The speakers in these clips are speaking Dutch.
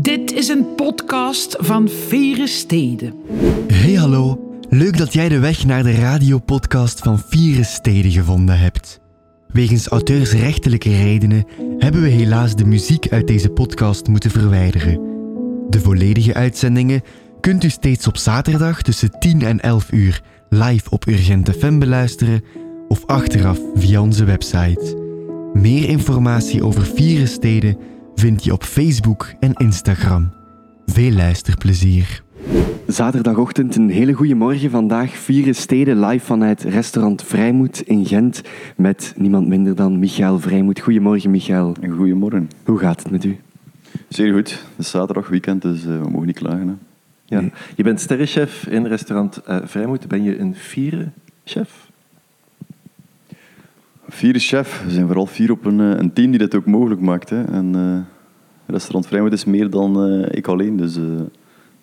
Dit is een podcast van Vere Steden. Hey hallo, leuk dat jij de weg naar de radiopodcast van Vieren Steden gevonden hebt. Wegens auteursrechtelijke redenen hebben we helaas de muziek uit deze podcast moeten verwijderen. De volledige uitzendingen kunt u steeds op zaterdag tussen 10 en 11 uur live op Urgent FM beluisteren of achteraf via onze website. Meer informatie over Vieren Steden vind je op Facebook en Instagram. Veel luisterplezier. Zaterdagochtend, een hele goede morgen. Vandaag Vieren Steden live vanuit restaurant Vrijmoed in Gent met niemand minder dan Michael Vrijmoed. Goedemorgen Michael. Goedemorgen. Hoe gaat het met u? Zeer goed. Het is zaterdag, weekend, dus uh, we mogen niet klagen. Hè. Ja. Nee. Je bent sterrenchef in restaurant uh, Vrijmoed. Ben je een vierde chef? Vierde chef. We zijn vooral vier op een, een team die dat ook mogelijk maakt. Hè. En, uh, restaurant Vrijmoed is meer dan ik alleen. Dus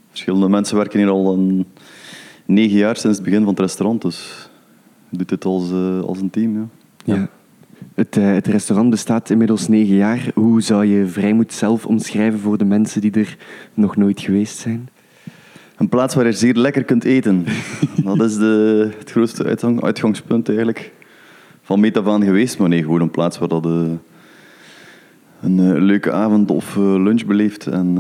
verschillende mensen werken hier al een, negen jaar sinds het begin van het restaurant. Dus je doet dit als, als een team. Ja. ja. Het, uh, het, restaurant bestaat inmiddels negen jaar. Hoe zou je Vrijmoed zelf omschrijven voor de mensen die er nog nooit geweest zijn? Een plaats waar je zeer lekker kunt eten. dat is de, het grootste uitgang, uitgangspunt eigenlijk van meet af aan geweest. Maar nee, gewoon een plaats waar dat uh, een uh, leuke avond of lunch beleeft. En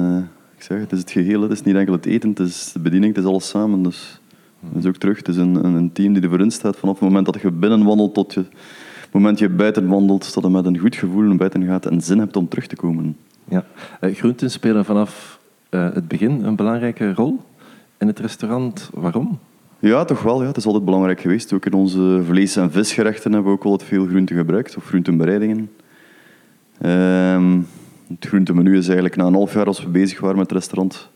ik zeg, het is het geheel, het is niet enkel het eten, het is de bediening, het is alles samen. Dus dat is ook terug. Het is een, een team die er voor in staat vanaf het moment dat je binnenwandelt tot je het moment dat je buiten wandelt, dat je met een goed gevoel naar buiten gaat en zin hebt om terug te komen. Ja. Groenten spelen vanaf het begin een belangrijke rol in het restaurant. Waarom? Ja, toch wel. Ja. Het is altijd belangrijk geweest. Ook in onze vlees- en visgerechten hebben we ook altijd veel groenten gebruikt, of groentenbereidingen. Uh, het groentemenu is eigenlijk na een half jaar als we bezig waren met het restaurant,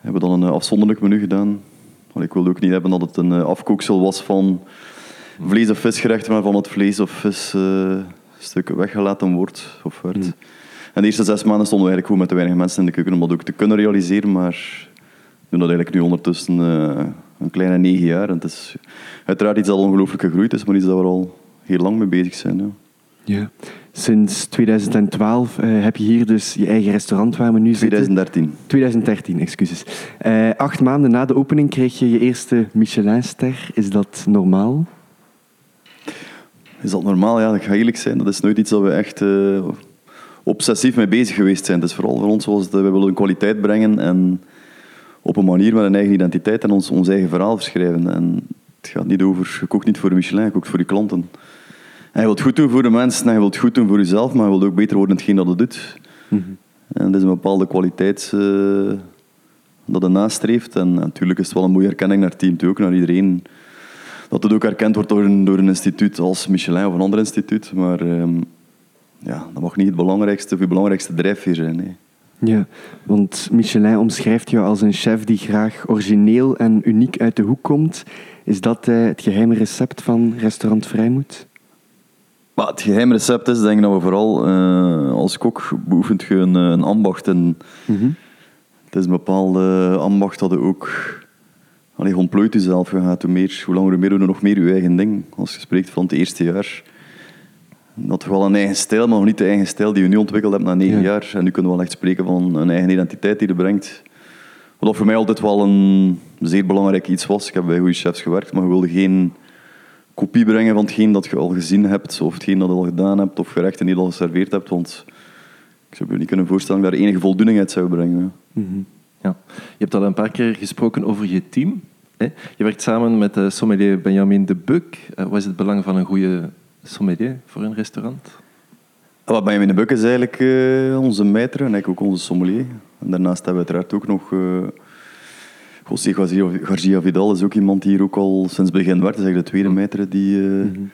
hebben we dan een afzonderlijk menu gedaan. Want ik wilde ook niet hebben dat het een afkooksel was van vlees- of visgerechten waarvan het vlees of visstukken uh, weggelaten wordt of werd. Mm. En de eerste zes maanden stonden we eigenlijk goed met te weinig mensen in de keuken om dat ook te kunnen realiseren, maar we doen dat eigenlijk nu ondertussen uh, een kleine negen jaar. En het is uiteraard iets dat ongelooflijk gegroeid is, maar iets dat we al heel lang mee bezig zijn. Ja. Ja. Sinds 2012 uh, heb je hier dus je eigen restaurant waar we nu 2013. zitten. 2013, excuses. Uh, acht maanden na de opening kreeg je je eerste Michelinster. Is dat normaal? Is dat normaal? Ja, dat ga eerlijk zijn. Dat is nooit iets dat we echt uh, obsessief mee bezig geweest zijn. Het is vooral voor ons het, we willen kwaliteit brengen en op een manier met een eigen identiteit en ons, ons eigen verhaal verschrijven. En het gaat niet over, je kookt niet voor Michelin, je kookt voor je klanten. En je wilt goed doen voor de mensen en je wilt goed doen voor jezelf, maar je wilt ook beter worden in hetgeen dat je doet. Mm -hmm. En dat is een bepaalde kwaliteit uh, dat je nastreeft. En natuurlijk is het wel een mooie erkenning naar het team toe, ook naar iedereen dat het ook erkend wordt door een, door een instituut als Michelin of een ander instituut. Maar um, ja, dat mag niet het belangrijkste of je belangrijkste drijfveer zijn. Nee. Ja, want Michelin omschrijft jou als een chef die graag origineel en uniek uit de hoek komt. Is dat uh, het geheime recept van restaurant Vrijmoed? Maar het geheime recept is denk ik dat we vooral uh, als kok beoefent je een, een ambacht. En mm -hmm. Het is een bepaalde ambacht dat je ook Allee, ontplooit jezelf. Je gaat hoe, meer, hoe langer hoe meer, doe je nog meer je eigen ding. Als je spreekt van het eerste jaar. Dat je wel een eigen stijl, maar nog niet de eigen stijl die je nu ontwikkeld hebt na negen ja. jaar. En nu kunnen we wel echt spreken van een eigen identiteit die je brengt. Wat voor mij altijd wel een zeer belangrijk iets was. Ik heb bij goede chefs gewerkt, maar je wilde geen kopie brengen van hetgeen dat je al gezien hebt, of hetgeen dat je al gedaan hebt, of gerechten die je al geserveerd hebt. Want ik zou me niet kunnen voorstellen dat je daar enige voldoening uit zou brengen. Mm -hmm. Ja. Je hebt al een paar keer gesproken over je team. Hè? Je werkt samen met de sommelier Benjamin de Buk. Uh, wat is het belang van een goede sommelier voor een restaurant? Wat Benjamin de Buk is eigenlijk uh, onze maître en eigenlijk ook onze sommelier. En daarnaast hebben we uiteraard ook nog... Uh, José Garcia Vidal is ook iemand die hier ook al sinds begin werkt. Dat is eigenlijk de tweede maître die... Mm -hmm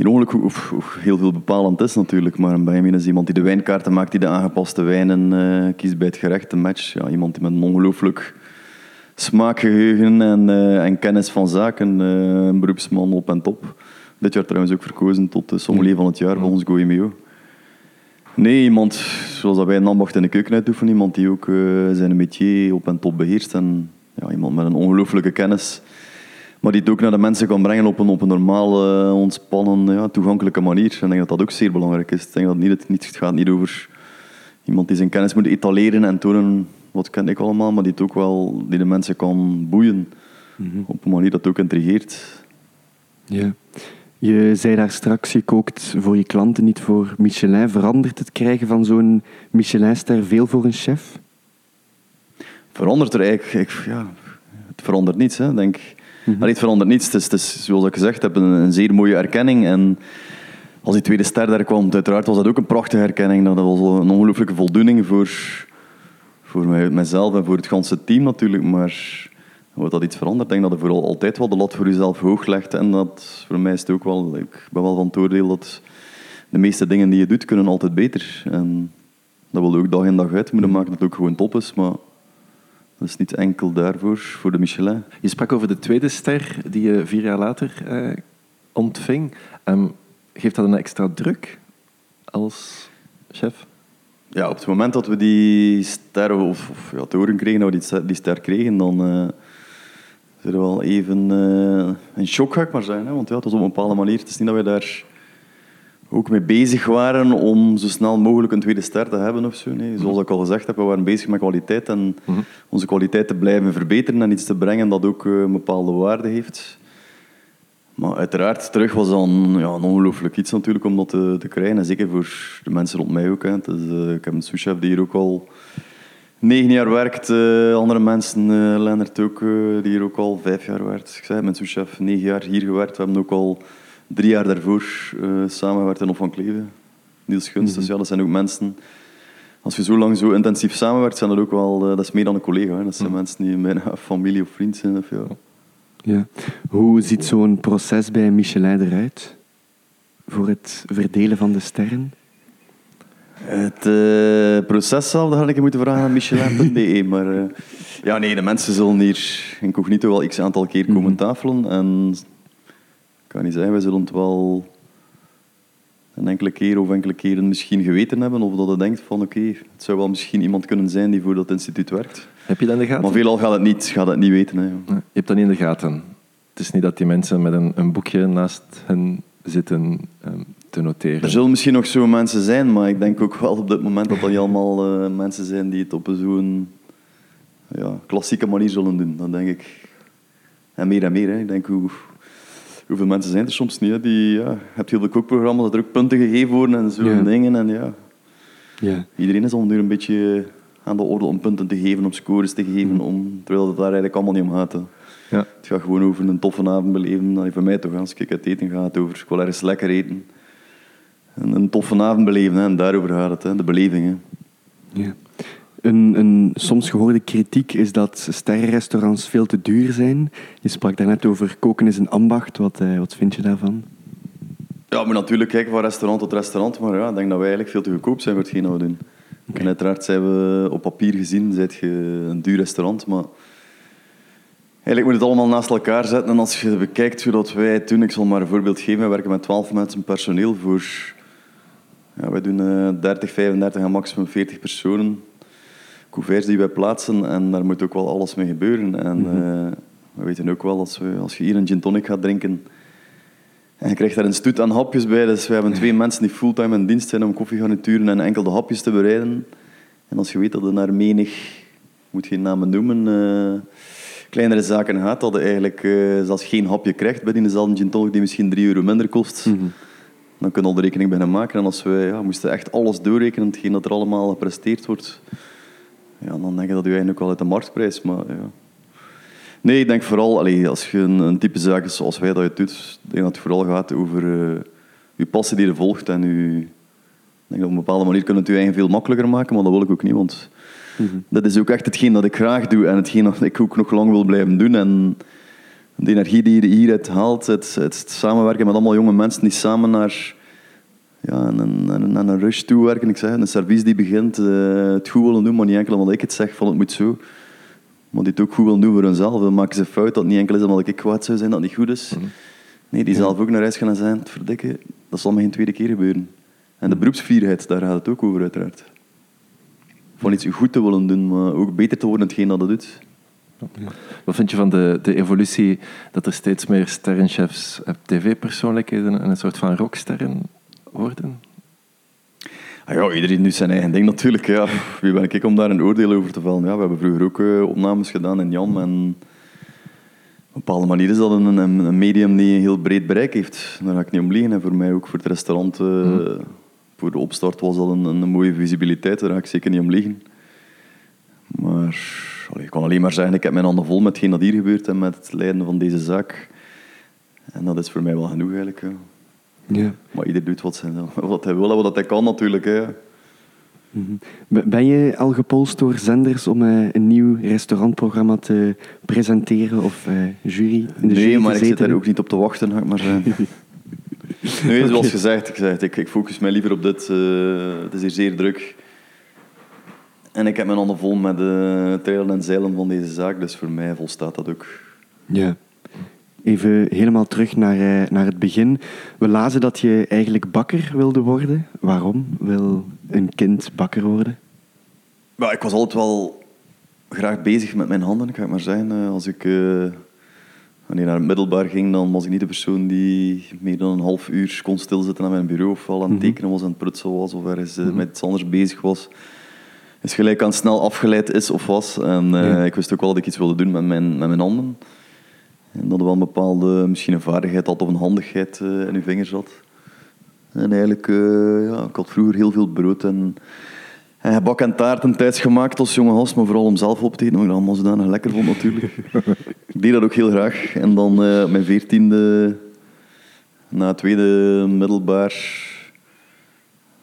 hier ongelukkig of, of heel veel bepalend is natuurlijk. Maar een Benjamin is iemand die de wijnkaarten maakt, die de aangepaste wijnen uh, kiest bij het gerecht, de match. Ja, iemand die met een ongelooflijk smaakgeheugen en, uh, en kennis van zaken, een beroepsman op en top. Dit jaar trouwens ook verkozen tot de sommelier van het jaar bij ons Goemio. Nee, iemand zoals dat wij een ambacht in de keuken uitoefenen, iemand die ook zijn métier op en top beheerst. En ja, iemand met een ongelooflijke kennis maar die het ook naar de mensen kan brengen op een, op een normale, ontspannen, ja, toegankelijke manier. En ik denk dat dat ook zeer belangrijk is. Ik denk dat het, niet, het, niet, het gaat niet over iemand die zijn kennis moet etaleren en tonen wat ken ik allemaal, maar die het ook wel die de mensen kan boeien op een manier dat het ook intrigeert. Ja. Je zei daar straks, je kookt voor je klanten, niet voor Michelin. Verandert het krijgen van zo'n Michelinster veel voor een chef? Verandert er eigenlijk... Ik, ja, het verandert niets, hè, denk ik. Allee, het verandert niets. Het is, het is, zoals ik gezegd heb, een, een zeer mooie erkenning. En als die tweede ster daar kwam, uiteraard was dat ook een prachtige erkenning. Dat was een ongelooflijke voldoening voor, voor mij, mijzelf en voor het ganse team natuurlijk. Maar wordt dat iets veranderd? Ik denk dat je vooral altijd wel de lat voor jezelf hoog legt. En dat voor mij is het ook wel... Ik ben wel van het oordeel dat de meeste dingen die je doet, kunnen altijd beter. En dat wil je ook dag in dag uit moeten maken, dat het ook gewoon top is. Maar dat is niet enkel daarvoor, voor de Michelin. Je sprak over de tweede ster die je vier jaar later eh, ontving. Ehm, geeft dat een extra druk als chef? Ja, op het moment dat we die ster, of, of ja, te horen kregen dat we die, ster- kregen, dan eh is er wel even eh, een shock, maar zeggen. Hè? Want ja, het was op een bepaalde manier. Het is niet dat we daar ook mee bezig waren om zo snel mogelijk een tweede ster te hebben of zo. Nee. Zoals ik al gezegd heb, we waren bezig met kwaliteit en onze kwaliteit te blijven verbeteren en iets te brengen dat ook eh, een bepaalde waarde heeft. Maar uiteraard, terug was dan ja, een ongelooflijk iets natuurlijk om dat te, te krijgen. En zeker voor de mensen rond mij ook. Hè. Eh, ik heb een souschef die hier ook al negen jaar werkt. eh, andere mensen, eh Lennart ook, die hier ook al vijf jaar werkt. Ik zei, mijn souschef negen jaar hier gewerkt. We hebben ook al drie jaar daarvoor eh samengewerkt in Hof van Kleven. Niels Gunst. Dus ja, dat zijn ook mensen... Als je zo lang zo intensief samenwerkt, zijn dat ook wel... eh, dat is meer dan een collega. Hè. Dat zijn mensen die bijna familie of vriend zijn. Of, ja. Ja. Hoe ziet zo'n proces bij Michelin eruit? Voor het verdelen van de sterren? Het eh, proces zelf, dat had ik moeten vragen aan Michelin.be. Maar eh, ja, nee, de mensen zullen hier incognito wel x aantal keer komen tafelen. En kan niet zeggen, wij zullen het wel een enkele keer of enkele keren misschien geweten hebben. Of dat je denkt van oké, het zou wel misschien iemand kunnen zijn die voor dat instituut werkt. Heb je dat in de gaten? Maar veelal gaat het niet, gaat het niet weten. Hè, Je hebt dat niet in de gaten. Het is niet dat die mensen met een, een boekje naast hen zitten ehm, te noteren. Er zullen misschien nog zo mensen zijn, maar ik denk ook wel op dit moment dat dat niet allemaal eh, mensen zijn die het op zo'n ja, klassieke manier zullen doen. Dat denk ik. En meer en meer. Hè. Ik denk, hoe, hoeveel mensen zijn er soms niet? Hè, die, ja, je hebt heel veel kookprogramma's dat er ook punten gegeven worden en zo'n Ja. dingen. En ja, Ja. iedereen is al nu een beetje aan de orde om punten te geven, om scores te geven, om, terwijl het daar eigenlijk allemaal niet om gaat. hè. Ja. Het gaat gewoon over een toffe avond beleven. Allee, voor mij toch, als ik uit eten ga, het over ik wil ergens lekker eten. En een toffe avond beleven, hè, en daarover gaat het, hè, de beleving. Hè. Ja. Een, een soms gehoorde kritiek is dat sterrenrestaurants veel te duur zijn. Je sprak daarnet over koken is een ambacht. Wat, eh, wat vind je daarvan? Ja, maar natuurlijk kijken van restaurant tot restaurant, maar ja, ik denk dat wij eigenlijk veel te goedkoop zijn voor hetgeen dat we doen. En uiteraard zijn we op papier gezien zijt je een duur restaurant, maar eigenlijk moet je het allemaal naast elkaar zetten. En als je bekijkt hoe dat wij het doen, ik zal maar een voorbeeld geven, wij werken met 12 mensen personeel voor... Ja, wij doen eh 30, 35 en maximum 40 personen. Couverts die wij plaatsen en daar moet ook wel alles mee gebeuren. En eh, we weten ook wel, als, we, als je hier een gin tonic gaat drinken, en je krijgt daar een stoet aan hapjes bij. Dus we hebben twee mensen die fulltime in dienst zijn om koffiegarnituren en enkel de hapjes te bereiden. En als je weet dat er naar menig, moet geen namen noemen, eh, kleinere zaken gaat, dat je eigenlijk eh, zelfs geen hapje krijgt bij diezelfde gin tonic die misschien 3 euro minder kost. Dan kun je al de rekening beginnen maken. En als we ja, moesten echt alles doorrekenen, hetgeen dat er allemaal gepresteerd wordt, ja, dan denk je dat je eigenlijk ook wel uit de marktprijs. Maar, ja. Nee, ik denk vooral, allee, als je een, een type zaak is zoals wij dat je doet, denk dat het vooral gaat over eh, je passie die je volgt. En je, denk dat op een bepaalde manier kun je het je eigen veel makkelijker maken, maar dat wil ik ook niet. Want dat is ook echt hetgeen dat ik graag doe en hetgeen dat ik ook nog lang wil blijven doen. En de energie die je hieruit haalt, het, het samenwerken met allemaal jonge mensen die samen naar ja, een, een, een, een rush toe werken. Ik zeg, een service die begint eh, het goed willen doen, maar niet enkel omdat ik het zeg van het moet zo. Maar die het ook goed willen doen voor hunzelf. Dan maken ze fout dat het niet enkel is omdat ik kwaad zou zijn dat het niet goed is. Nee, die zelf ook naar huis gaan en zijn, het verdikken, dat zal me geen tweede keer gebeuren. En de beroepsvierheid, daar gaat het ook over uiteraard. Van iets goed te willen doen, maar ook beter te worden hetgeen dat het doet. Wat vind je van de, de evolutie dat er steeds meer sterrenchefs, tv-persoonlijkheden en een soort van rocksterren worden? Ah ja, iedereen doet zijn eigen ding natuurlijk. Ja. Wie ben ik om daar een oordeel over te vellen? Ja, we hebben vroeger ook eh, opnames gedaan in Jam. En op een bepaalde manier is dat een, een, medium die een heel breed bereik heeft. Daar ga ik niet om liegen. En voor mij ook voor het restaurant, eh, voor de opstart was dat een, een mooie visibiliteit. Daar ga ik zeker niet om liegen. Maar allee, ik kan alleen maar zeggen, ik heb mijn handen vol met hetgeen dat hier gebeurt en met het leiden van deze zaak. En dat is voor mij wel genoeg eigenlijk. Ja. Ja. Maar ieder doet wat, zijn, wat hij wil en wat hij kan natuurlijk. Hè. B- Ben je al gepolst door zenders om eh, een nieuw restaurantprogramma te presenteren of eh, jury in de Nee, maar ik zit daar ook niet op te wachten, ga ik maar zeggen. Nee, zoals gezegd, ik, zeg, ik, ik focus mij liever op dit. eh, het is hier zeer druk. En ik heb mijn handen vol met de trailen en zeilen van deze zaak, dus voor mij volstaat dat ook. Ja. Even helemaal terug naar, eh, naar het begin. We lazen dat je eigenlijk bakker wilde worden. Waarom wil een kind bakker worden? Ik was altijd wel graag bezig met mijn handen, kan ik maar zeggen. Eh, Als ik eh, wanneer naar het middelbaar ging, dan was ik niet de persoon die meer dan een half uur kon stilzitten aan mijn bureau of al aan het tekenen was, aan het prutsen was of ergens eh, met iets anders bezig was. Is gelijk aan snel afgeleid is of was. En Ja. ik wist ook wel dat ik iets wilde doen met mijn, met mijn handen. En dat er wel een bepaalde, misschien een vaardigheid had of een handigheid eh, in uw vingers had. En eigenlijk, eh, ja, ik had vroeger heel veel brood en, en gebak en taarten thuis gemaakt als jonge gast, maar vooral om zelf op te eten, omdat ik dat allemaal zodanig lekker vond natuurlijk. ik deed dat ook heel graag. En dan eh, op mijn veertiende, na het tweede middelbaar,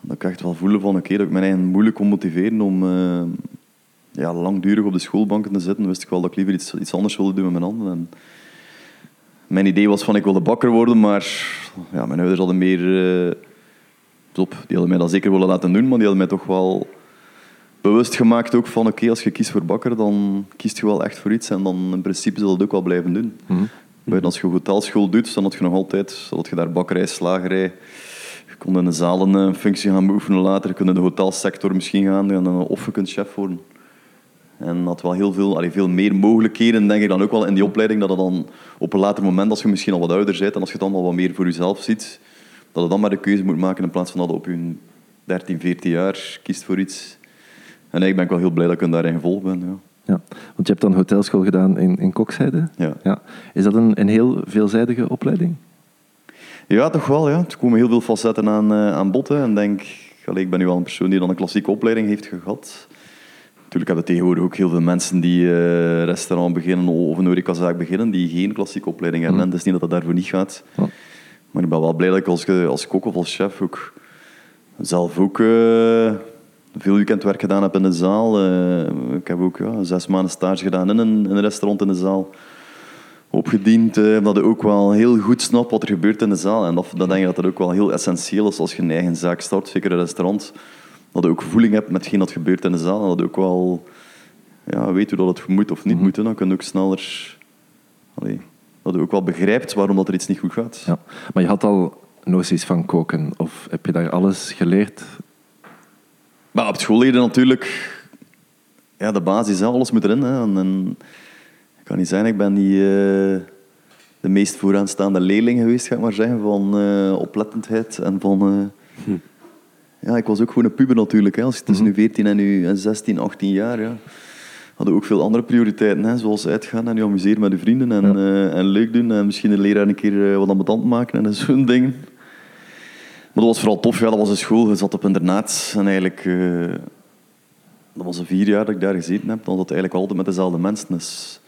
dat ik echt wel voelen van oké, dat ik mijn eigen moeilijk kon motiveren om eh, ja, langdurig op de schoolbanken te zitten, wist ik wel dat ik liever iets, iets anders wilde doen met mijn handen. En mijn idee was van ik wilde bakker worden, maar ja, mijn ouders hadden meer... eh, top, die hadden mij dat zeker willen laten doen, maar die hadden mij toch wel bewust gemaakt ook van oké, als je kiest voor bakker, dan kiest je wel echt voor iets en dan in principe zal je het ook wel blijven doen. Buiten als je hotelschool doet, dan had je nog altijd, had je daar bakkerij, slagerij. Je kon in de zalen een functie gaan beoefenen later, je kunt in de hotelsector misschien gaan, en dan- of je kunt chef worden. En had wel heel veel, allee, veel meer mogelijkheden, denk ik dan ook wel in die opleiding, dat het dan op een later moment, als je misschien al wat ouder bent en als je het allemaal wat meer voor jezelf ziet, dat je dan maar de keuze moet maken in plaats van dat je op je 13, 14 jaar kiest voor iets. En eigenlijk ben ik wel heel blij dat ik daarin gevolgd ben. Ja. Ja, want je hebt dan hotelschool gedaan in, in Kokzijde. Ja. Ja. Is dat een, een heel veelzijdige opleiding? Ja, toch wel. Ja. Er komen heel veel facetten aan, eh, aan bod. Hè. En denk, allee, ik ben nu wel een persoon die dan een klassieke opleiding heeft gehad. Natuurlijk hebben tegenwoordig ook heel veel mensen die eh restaurant beginnen of een horecazaak beginnen, die geen klassieke opleiding hebben. En het is niet dat dat daarvoor niet gaat. Maar ik ben wel blij dat ik als, als kok of als chef ook zelf ook eh, veel weekendwerk gedaan heb in de zaal. Eh, ik heb ook ja, zes maanden stage gedaan in een, in een restaurant in de zaal. Opgediend, eh, dat je ook wel heel goed snapt wat er gebeurt in de zaal. En dat, dat denk ik dat dat ook wel heel essentieel is als je een eigen zaak start, zeker een restaurant. Dat je ook voeling hebt met hetgeen dat gebeurt in de zaal. En dat je ook wel ja, weet hoe dat het moet of niet moet. hè. Dan kun je ook sneller... Allee, dat je ook wel begrijpt waarom dat er iets niet goed gaat. Ja. Maar je had al noties van koken, of heb je daar alles geleerd? Maar op school leer je natuurlijk ja, de basis, hè. alles moet erin. Hè. En, en ik kan niet zeggen, ik ben die, eh, de meest vooraanstaande leerling geweest, ga ik maar zeggen, van eh, oplettendheid en van... eh, Ja, ik was ook gewoon een puber natuurlijk. Hè. Als je tussen nu 14 en nu en 16, 18 jaar, ja, hadden we ook veel andere prioriteiten, hè, zoals uitgaan en je amuseren met je vrienden en, eh, en leuk doen en misschien de leraar een keer eh, wat ambetant maken en zo'n dingen. Maar dat was vooral tof. Ja, dat was een school. Je zat op internaat. En eigenlijk... eh, dat was de vier jaar dat ik daar gezeten heb. Dan zat het eigenlijk altijd met dezelfde mensen. Dus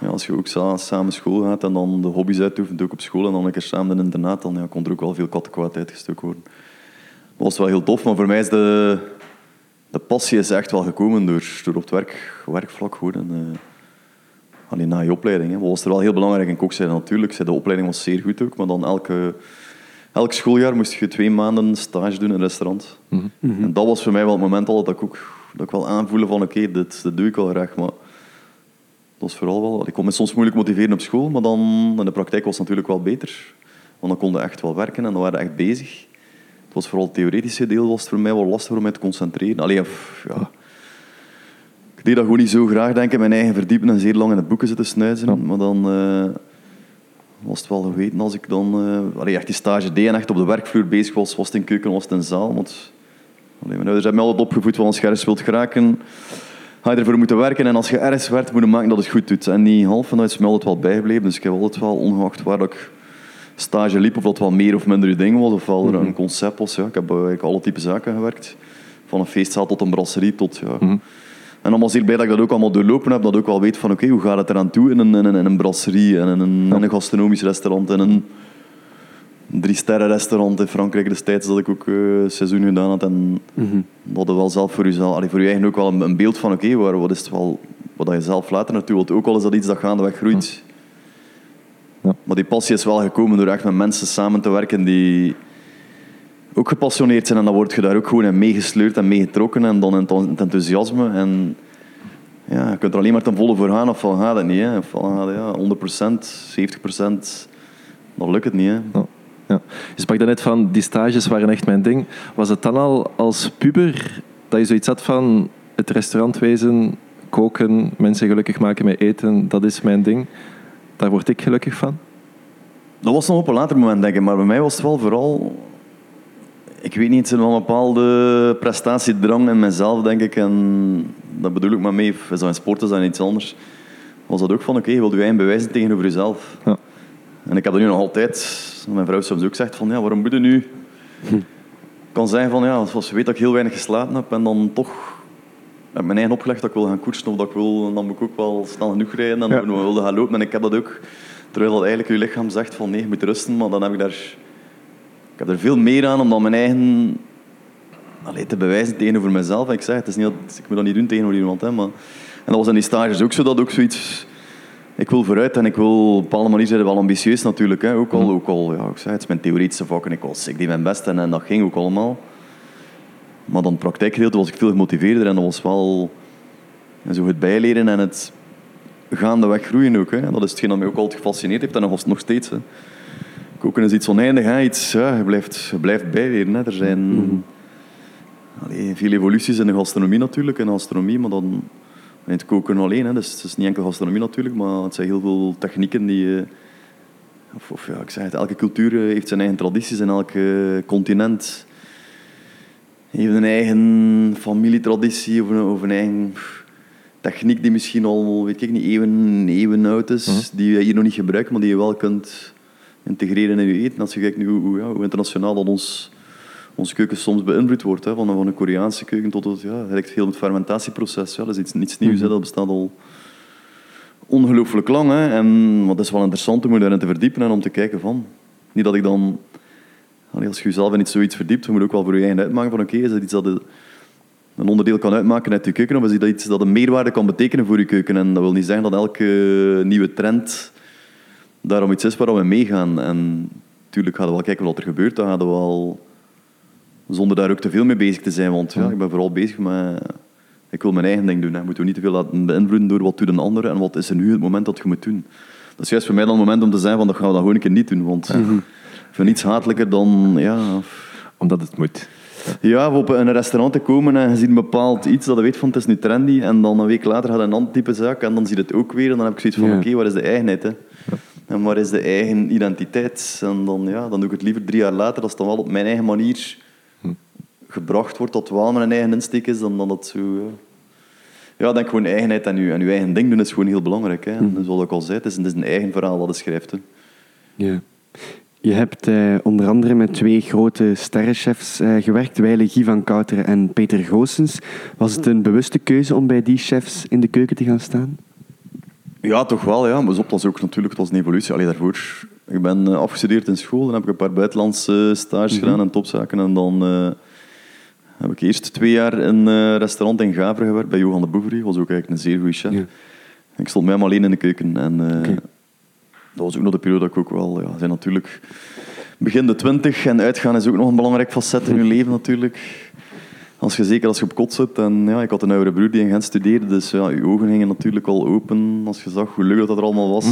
ja, als je ook sa- samen school gaat en dan de hobby's uitoefent, ook op school, en dan een keer samen in het internaat, dan ja, kon er ook wel veel kattenkwaad uitgestoken worden. Dat was wel heel tof, maar voor mij is de, de passie is echt wel gekomen door, door op het werk, werkvlak gewoon. En, eh, alleen na je opleiding. Hè. Wat was er wel heel belangrijk in kokzijde natuurlijk. De opleiding was zeer goed ook, maar dan elke, elk schooljaar moest je twee maanden stage doen in een restaurant. En dat was voor mij wel het moment al dat ik ook dat ik wel aanvoelde van oké, dit, dit doe ik wel graag, maar dat was vooral wel... Ik kon me soms moeilijk motiveren op school, maar dan in de praktijk was het natuurlijk wel beter. Want dan konden echt wel werken en dan waren we echt bezig. Het was vooral het theoretische deel was voor mij wel lastig om mij te concentreren. Allee, pff, ja... Ik deed dat gewoon niet zo graag, denk ik, mijn eigen verdiepen en zeer lang in de boeken zitten snuizen. Maar dan eh, was het wel geweten als ik dan allee, echt die stage deed en echt op de werkvloer bezig was, was het in keuken, was het in zaal. Want Allee, mijn ouders hebben me altijd opgevoed van als je ergens wilt geraken, ga je ervoor moeten werken. En als je ergens werkt, moet je maken dat het goed doet. En en dat is me altijd wel bijgebleven. Dus ik heb altijd wel, ongeacht waar ik stage liep, of dat wel meer of minder je ding was, of wel er een concept was. Ja. Ik heb eigenlijk alle type zaken gewerkt. Van een feestzaal tot een brasserie, tot... Ja. En allemaal zeer blij dat ik dat ook allemaal doorlopen heb, dat ik ook wel weet van oké, hoe gaat het eraan toe in een, in een, in een brasserie, en in een, in een gastronomisch restaurant, in een drie sterren restaurant in Frankrijk destijds dat ik ook eh seizoen gedaan had. En dat je wel zelf voor jezelf, allee, voor je eigen ook wel een, een beeld van oké, waar wat is het wel, wat je zelf later naartoe wilt. Ook al is dat iets dat gaandeweg groeit. Ja. Maar die passie is wel gekomen door echt met mensen samen te werken die ook gepassioneerd zijn. En dan word je daar ook gewoon in meegesleurd en meegetrokken. En dan in het enthousiasme. En ja, je kunt er alleen maar ten volle voor gaan, of gaat het niet. Hè. Of gaat het, ja, 100%, 70%, dan lukt het niet. Hè. Ja. Ja. Je sprak daarnet van, die stages waren echt mijn ding. Was het dan al als puber dat je zoiets had van het restaurantwezen, koken, mensen gelukkig maken met eten, dat is mijn ding. Daar word ik gelukkig van. Dat was nog op een later moment, denk ik. Maar bij mij was het wel vooral... Ik weet niet, een bepaalde prestatiedrang in mezelf, denk ik. En dat bedoel ik maar mee. Is dat in sport is dat iets anders. Was dat ook van, oké, je wilt je eigen bewijzen tegenover jezelf. Ja. En ik heb dat nu nog altijd. Mijn vrouw soms ook zegt van, ja, waarom moet je nu... Ik kan zeggen van, ja, als je weet dat ik heel weinig geslapen heb en dan toch heb mijn eigen opgelegd dat ik wil gaan koersen of dat ik wil, dan moet ik ook wel snel genoeg rijden en Ja. dan wilde gaan lopen. En ik heb dat ook, terwijl dat eigenlijk je lichaam zegt van nee, je moet rusten, maar dan heb ik daar... Ik heb er veel meer aan om dan mijn eigen... Allee, te bewijzen tegenover mezelf. En ik zeg, het is niet dat, ik moet dat niet doen tegenover iemand. Hè, maar... En dat was in die stages ook zo, dat ook zoiets... Ik wil vooruit en ik wil op een bepaalde manier zijn we wel ambitieus natuurlijk. Hè. Ook al, ook al ja, ik zeg, het is mijn theoretische vak en ik, was, ik deed mijn best en, en dat ging ook allemaal. Maar dan het praktijkgedeelte was ik veel gemotiveerder en dat was wel en zo het bijleren en het gaandeweg groeien ook. Hè. En dat is hetgeen dat mij ook altijd gefascineerd heeft en nog, nog steeds. Hè. Koken is iets oneindig, hè. Iets, ja, je, blijft, je blijft bijleren. Hè. Er zijn allee, veel evoluties in de gastronomie natuurlijk, in de gastronomie, maar dan in het koken alleen. Hè. Dus het is niet enkel gastronomie natuurlijk, maar het zijn heel veel technieken die... eh, Of, of ja, ik zeg het, elke cultuur eh, heeft zijn eigen tradities en elke continent heeft een eigen familietraditie of een, of een eigen techniek die misschien al, weet ik niet, eeuwen, eeuwen oud is, die je hier nog niet gebruikt, maar die je wel kunt integreren in je eten. Als je kijkt nu hoe, ja, hoe internationaal dat ons, onze keuken soms beïnvloed wordt, hè, van, een- van een Koreaanse keuken tot het, ja, het heeft veel met het fermentatieproces. Ja, dat is iets, niets nieuws, hè, dat bestaat al ongelooflijk lang. Hè, en wat is wel interessant om je daarin te verdiepen en om te kijken van, niet dat ik dan als je jezelf in iets zoiets verdiept, je moet ook wel voor je eigen uitmaken van oké, is dat iets dat een onderdeel kan uitmaken uit je keuken of is dat iets dat een meerwaarde kan betekenen voor je keuken? En dat wil niet zeggen dat elke nieuwe trend daarom iets is waar we meegaan. En natuurlijk gaan we wel kijken wat er gebeurt. Dan gaan we wel, zonder daar ook te veel mee bezig te zijn, want ja, ik ben vooral bezig met... Ik wil mijn eigen ding doen. Hè. Moeten we niet te veel laten beïnvloeden door wat doet een ander en wat is er nu het moment dat je moet doen. Dat is juist voor mij dan het moment om te zeggen van dat gaan we dat gewoon een keer niet doen. Want ik vind niets hatelijker dan... Ja, Omdat het moet. ja, of op een restaurant te komen en je ziet een bepaald iets dat je weet van het is nu trendy en dan een week later gaat een ander type zaak en dan zie je het ook weer en dan heb ik zoiets van Ja. oké, waar is de eigenheid? Hè? En waar is de eigen identiteit? En dan, ja, dan doe ik het liever drie jaar later, als het dan wel op mijn eigen manier gebracht wordt, dat het wel een eigen insteek is, dan dat het zo... Ja, ja ik denk gewoon eigenheid en je, en je eigen ding doen is gewoon heel belangrijk. Hè? En zoals ik al zei, het is, het is een eigen verhaal dat je schrijft. Hè? Ja. Je hebt eh, onder andere met twee grote sterrenchefs eh, gewerkt, Weile Guy van Kouteren en Peter Goossens. Was het een bewuste keuze om bij die chefs in de keuken te gaan staan? Ja, toch wel. Ja. Maar dat was ook natuurlijk was een evolutie. Allee, daarvoor, ik ben eh, afgestudeerd in school. Dan heb ik een paar buitenlandse stages gedaan en topzaken. En dan heb ik eerst twee jaar in een restaurant in Gavre gewerkt bij Johan de Boeverie. was ook eigenlijk een zeer goede chef. Ja. Ik stond met hem alleen in de keuken. En. Dat was ook nog de periode dat ik ook wel... Ja, zijn natuurlijk begin de twintig en uitgaan is ook nog een belangrijk facet in je leven natuurlijk. Als je, zeker als je op kot zit. En ja, ik had een oudere broer die in Gent studeerde, dus ja, je ogen gingen natuurlijk al open als je zag hoe leuk dat, dat er allemaal was.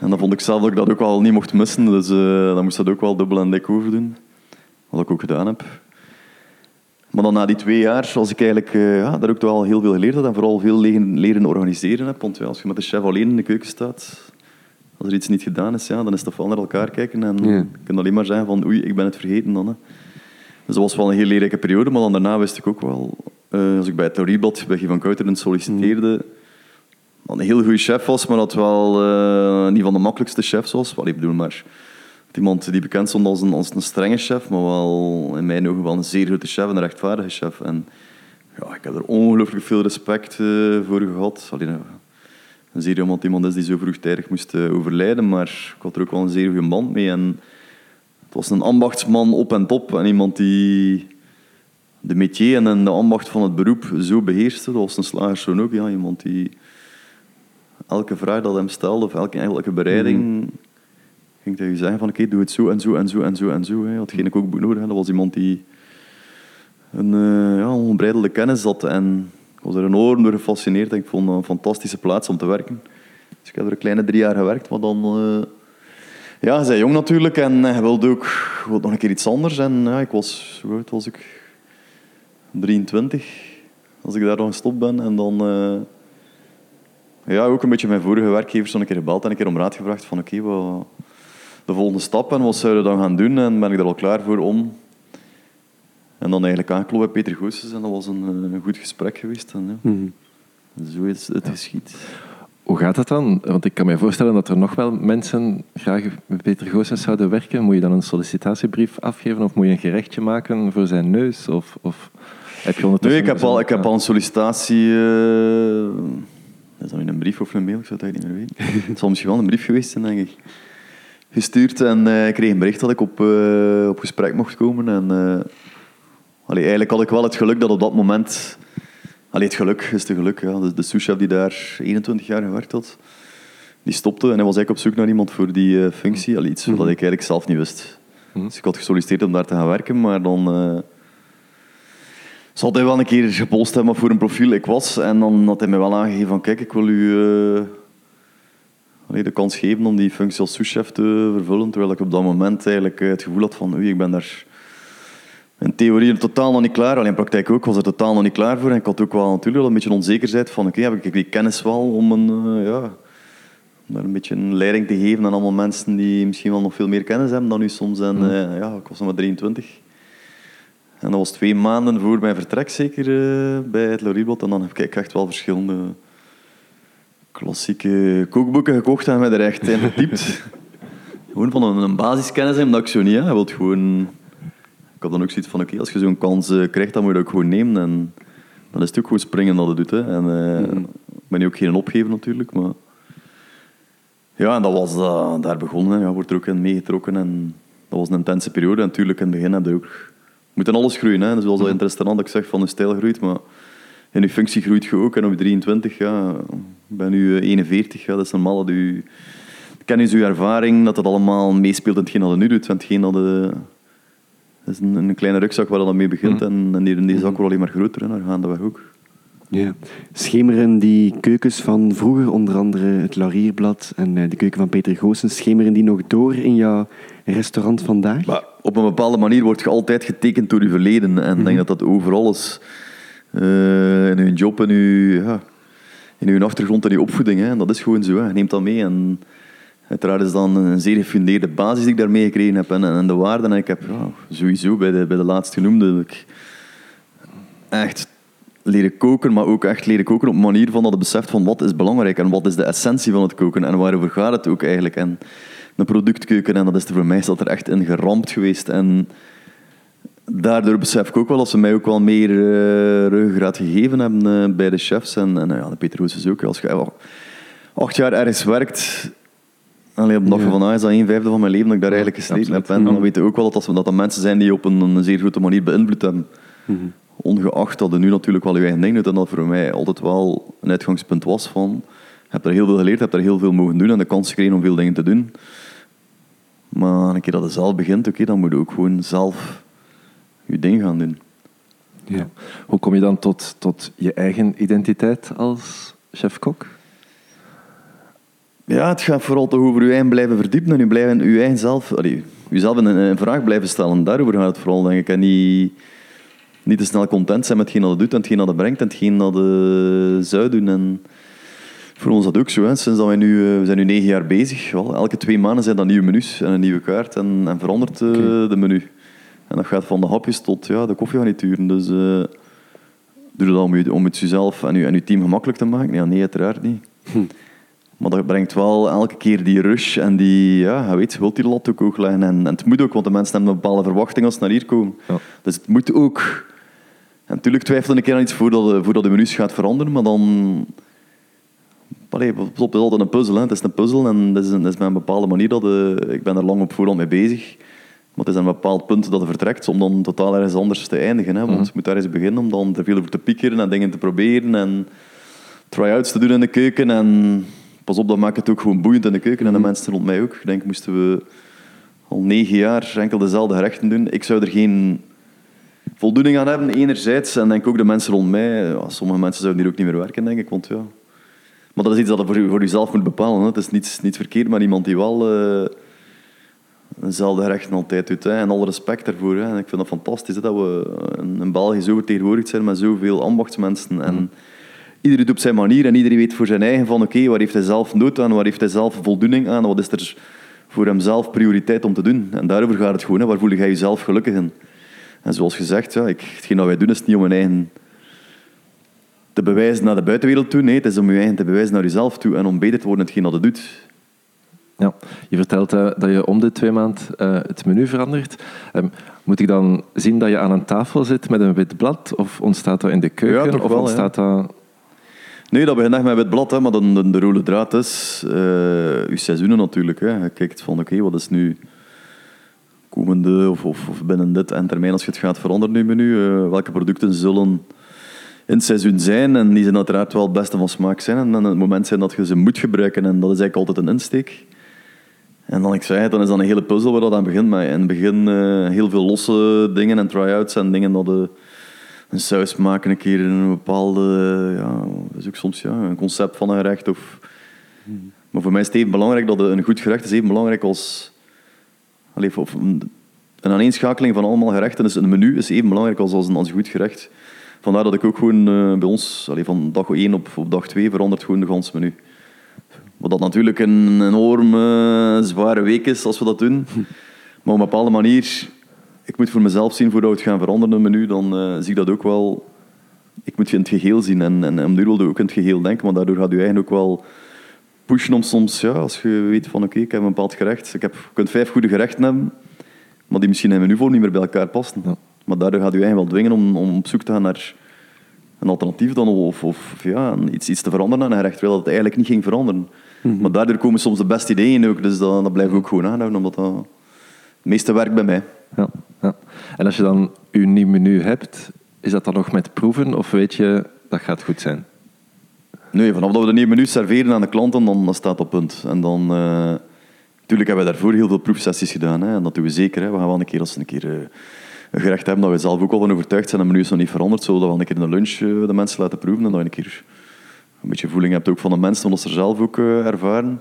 En dan vond ik zelf dat ik dat ook wel niet mocht missen, dus eh, dan moest dat ook wel dubbel en dik over doen. Wat ik ook gedaan heb. Maar dan na die twee jaar, als ik eigenlijk eh, ja, daar ook wel heel veel geleerd had en vooral veel leren, leren organiseren heb. Want ja, als je met de chef alleen in de keuken staat, als er iets niet gedaan is, ja, dan is het wel naar elkaar kijken. En Ja. je kunt alleen maar zeggen van oei, ik ben het vergeten dan. Hè. Dus dat was wel een heel leerrijke periode, maar dan daarna wist ik ook wel... eh, als ik bij het Theorieblad bij Guy van Kouteren solliciteerde, dat een heel goede chef was, maar dat wel eh, niet van de makkelijkste chefs was. Wat ik bedoel, maar iemand die bekend stond als een, als een strenge chef, maar wel in mijn ogen wel een zeer grote chef en een rechtvaardige chef. En ja, ik heb er ongelooflijk veel respect eh, voor gehad. Alleen, zeer iemand, iemand is die zo vroegtijdig moest eh, overlijden, maar ik had er ook wel een zeer goede band mee. En het was een ambachtsman op en top en iemand die de métier en de ambacht van het beroep zo beheerste. Dat was een slagerszoon ook, ja, iemand die elke vraag dat hem stelde, of elke, elke bereiding, ging tegen je zeggen van oké, doe het zo en zo en zo en zo en zo. Hè. Had geen kookboek nodig. Hè. Dat was iemand die een eh, ja, onbreidelde kennis had en ik was er enorm door gefascineerd. En ik vond het een fantastische plaats om te werken. Dus ik heb er een kleine drie jaar gewerkt, maar dan... eh, ja, bent jong natuurlijk en hij wilde ook wilde nog een keer iets anders. En ja, ik was, hoe was ik? 23, als ik daar dan gestopt ben. En dan... eh, ja, ook een beetje mijn vorige werkgevers een keer gebeld en een keer om raad gevraagd van oké, wat de volgende stap en wat zouden we dan gaan doen en ben ik er al klaar voor om. En dan eigenlijk aankloppen bij Peter Goossens en dat was een, eh, een goed gesprek geweest. En, ja, Mhm. Zo is het geschied. Hoe gaat dat dan? Want ik kan me voorstellen dat er nog wel mensen graag met Peter Goossens zouden werken. Moet je dan een sollicitatiebrief afgeven of moet je een gerechtje maken voor zijn neus? Of, of heb je Nee, ondertussen... ik heb al, ik heb al een sollicitatie. eh, is dat nu een brief of een mail? Ik zou het eigenlijk niet meer weten. Het zal misschien wel een brief geweest zijn, denk ik. Gestuurd en eh, ik kreeg een bericht dat ik op, op gesprek mocht komen. En, eh, allee, eigenlijk had ik wel het geluk dat op dat moment. Allee, het geluk is het geluk. Ja. De, de souschef die daar 21 jaar gewerkt had, die stopte en hij was eigenlijk op zoek naar iemand voor die eh, functie. Allee, iets wat ik eigenlijk zelf niet wist. Mhm. Dus ik had gesolliciteerd om daar te gaan werken, maar dan. zal hij wel een keer gepost hebben voor een profiel ik was. En dan had hij mij wel aangegeven van kijk, ik wil u eh, allee, de kans geven om die functie als souschef te vervullen. Terwijl ik op dat moment eigenlijk het gevoel had van oei, ik ben daar in theorie totaal nog niet klaar. Alleen in praktijk ook was er totaal nog niet klaar voor. En ik had ook wel natuurlijk wel een beetje onzekerheid van oké, heb ik die kennis wel om een, eh, ja, om daar een beetje een leiding te geven aan allemaal mensen die misschien wel nog veel meer kennis hebben dan u soms. En eh, ja, ik was nog maar 23. En dat was twee maanden voor mijn vertrek zeker eh, bij het Loribot. En dan heb ik echt wel verschillende klassieke kookboeken gekocht en me er echt in verdiept. gewoon van een, een basiskennis hebben dat ik zo niet. Je wilt gewoon... Ik had dan ook zoiets van, oké, als je zo'n kans eh, krijgt, dan moet je dat ook gewoon nemen. En dan is het ook gewoon springen dat het doet. Hè. En eh, ik ben nu ook geen opgeven natuurlijk, maar... Ja, en dat was eh, daar begonnen. hè. Ja, wordt er ook in meegetrokken. En dat was een intense periode. En natuurlijk, in het begin heb je ook... Je moet in alles groeien. Hè. Dus zoals dat in het restaurant dat ik zeg, van je stijl groeit, maar in je functie groeit je ook. En op 23, ja, ik ben nu eh, 41, ja, dat is normaal dat je... Kennis, je ervaring, dat dat allemaal meespeelt in hetgeen dat je nu doet. Want hetgeen dat je... Dat is een, een kleine rugzak waar dat mee begint. En, en in die zak wordt alleen maar groter. En daar gaan we ook. Ja. Schemeren die keukens van vroeger, onder andere het Laurierblad en eh, de keuken van Peter Goossens, schemeren die nog door in jouw restaurant vandaag? Maar op een bepaalde manier word je altijd getekend door je verleden. En ik denk dat dat overal is. Eh, in je job, in je, ja, in je achtergrond en je opvoeding. Hè. En dat is gewoon zo. Hè. Je neemt dat mee. En uiteraard is dan een zeer gefundeerde basis die ik daarmee gekregen heb. En, en de waarden. En ik heb sowieso bij de, bij de laatst genoemde ik echt leren koken, maar ook echt leren koken op een manier van dat je beseft van wat is belangrijk en wat is de essentie van het koken en waarover gaat het ook eigenlijk. En een productkeuken, en dat is er voor mij dat er echt in geramd geweest. En daardoor besef ik ook wel dat ze mij ook wel meer uh, ruggengraat gegeven hebben eh, bij de chefs. En, en ja, de Peter Hoes is ook. Als je acht jaar ergens werkt, Allee, op de dag Ja. van vandaag is dat een vijfde van mijn leven dat ik daar eigenlijk gesleten heb. En dan weet je ook wel dat dat, mensen zijn die op een, een zeer grote manier beïnvloed hebben. Mhm. Ongeacht dat je nu natuurlijk wel je eigen ding doet en dat voor mij altijd wel een uitgangspunt was van je hebt er heel veel geleerd, je hebt er heel veel mogen doen en de kans gekregen om veel dingen te doen. Maar een keer dat je zelf begint, oké, dan moet je ook gewoon zelf je ding gaan doen. Ja. Hoe kom je dan tot, tot je eigen identiteit als chef-kok? Ja, het gaat vooral toch over je eigen blijven verdiepen en je, blijven, je eigen zelf, allee, jezelf een, een vraag blijven stellen. Daarover gaat het vooral, denk ik. En niet, niet te snel content zijn met hetgeen dat je doet en hetgeen dat je brengt en hetgeen dat je zou doen. En voor ons dat ook zo. Hè. Sinds dat wij nu, eh, we zijn nu negen jaar bezig. Wel, elke twee maanden zijn dat nieuwe menus en een nieuwe kaart en, en verandert eh, de menu. En dat gaat van de hapjes tot ja, de koffiegarnituren. Dus eh, doe je dat om, je, om het jezelf en je, en je team gemakkelijk te maken? Ja, nee, uiteraard niet. Maar dat brengt wel elke keer die rush en die, ja, je weet, je wilt die lat ook hoog leggen. En, en het moet ook, want de mensen hebben een bepaalde verwachting als ze naar hier komen. Ja. Dus het moet ook. En natuurlijk twijfel een keer aan iets voordat de, voordat de menus gaat veranderen, maar dan... Allee, het is altijd een puzzel. Hè. Het is een puzzel en dat is, een, dat is met een bepaalde manier dat... eh, ik ben er lang op voorhand mee bezig. Maar het is een bepaald punt dat je vertrekt om dan totaal ergens anders te eindigen. Hè. Want je moet daar eens beginnen om dan er veel over te piekeren en dingen te proberen en try-outs te doen in de keuken. En pas op, dat maakt het ook gewoon boeiend in de keuken en de mensen rond mij ook. Ik denk, moesten we al negen jaar enkel dezelfde gerechten doen. Ik zou er geen voldoening aan hebben, enerzijds. En denk ook de mensen rond mij. Ja, sommige mensen zouden hier ook niet meer werken, denk ik. Want ja... Maar dat is iets dat je voor, je- voor jezelf moet bepalen. Hè. Het is niets, niets verkeerd met iemand die wel eh, dezelfde gerechten altijd doet. Hè. En alle respect daarvoor. Hè. En ik vind dat fantastisch hè, dat we in, België zo vertegenwoordigd zijn met zoveel ambachtsmensen. En iedereen doet op zijn manier en iedereen weet voor zijn eigen van oké, waar heeft hij zelf nood aan, waar heeft hij zelf voldoening aan, wat is er voor hemzelf prioriteit om te doen. En daarover gaat het gewoon. Hè. Waar voel jij jezelf gelukkig in? En zoals gezegd, ja, ik, hetgeen dat wij doen is niet om een eigen te bewijzen naar de buitenwereld toe. Nee, het is om je eigen te bewijzen naar jezelf toe en om beter te worden hetgeen dat je doet. Ja, je vertelt eh, dat je om de twee maanden eh, het menu verandert. Ehm, moet ik dan zien dat je aan een tafel zit met een wit blad? Of ontstaat dat in de keuken? Ja, of wel, ontstaat dat... Nee, dat begint echt met het blad, hè, maar de, de, de rode draad is eh je seizoenen natuurlijk. Hè. Je kijkt van, oké, wat is nu komende of, of, of binnen dit en termijn als je het gaat veranderen je menu, eh, welke producten zullen in het seizoen zijn en die zijn uiteraard wel het beste van smaak zijn en dan het moment zijn dat je ze moet gebruiken en dat is eigenlijk altijd een insteek. En dan, ik zei dan is dat een hele puzzel waar dat aan begint. Maar in het begin eh, heel veel losse dingen en try-outs en dingen dat de, een saus maken een keer een bepaalde... Ja, is ook soms ja, een concept van een gerecht. Of, Maar voor mij is het even belangrijk dat een goed gerecht is even belangrijk als... Allee, een, een aaneenschakeling van allemaal gerechten is een menu is even belangrijk als, als, een, als een goed gerecht. Vandaar dat ik ook gewoon eh, bij ons, allee, van dag 1 op, op dag 2, verandert gewoon de ganse menu. Wat dat natuurlijk een enorm eh, zware week is als we dat doen. Maar op een bepaalde manier, ik moet voor mezelf zien voordat we het gaan veranderen, een menu, dan eh, zie ik dat ook wel. Ik moet je in het geheel zien en, en, en op de duur wil je ook in het geheel denken, maar daardoor gaat je eigen ook wel pushen om soms, ja, als je weet van oké, ik heb een bepaald gerecht, ik heb, je kunt vijf goede gerechten hebben, maar die misschien in mijn menu voor niet meer bij elkaar passen. Ja. Maar daardoor gaat je eigen wel dwingen om, om op zoek te gaan naar een alternatief dan, of, of ja, iets, iets te veranderen aan een gerecht, terwijl het eigenlijk niet ging veranderen. Maar daardoor komen soms de beste ideeën ook, dus dat, dat blijven we ook gewoon aanhouden, omdat dat het meeste werkt bij mij. Ja. En als je dan je nieuw menu hebt, is dat dan nog met proeven? Of weet je, dat gaat goed zijn? Nee, vanaf dat we de nieuwe menu serveren aan de klanten, dan, staat dat punt. En dan, eh, natuurlijk hebben we daarvoor heel veel proefsessies gedaan. Hè, en dat doen we zeker. Hè. We gaan wel een keer, als een keer eh, een gerecht hebben dat we zelf ook al van overtuigd zijn, het menu is nog niet veranderd, zullen we een keer in de lunch eh, de mensen laten proeven. En dat je een keer een beetje voeling hebt ook van de mensen, omdat ze er zelf ook eh, ervaren.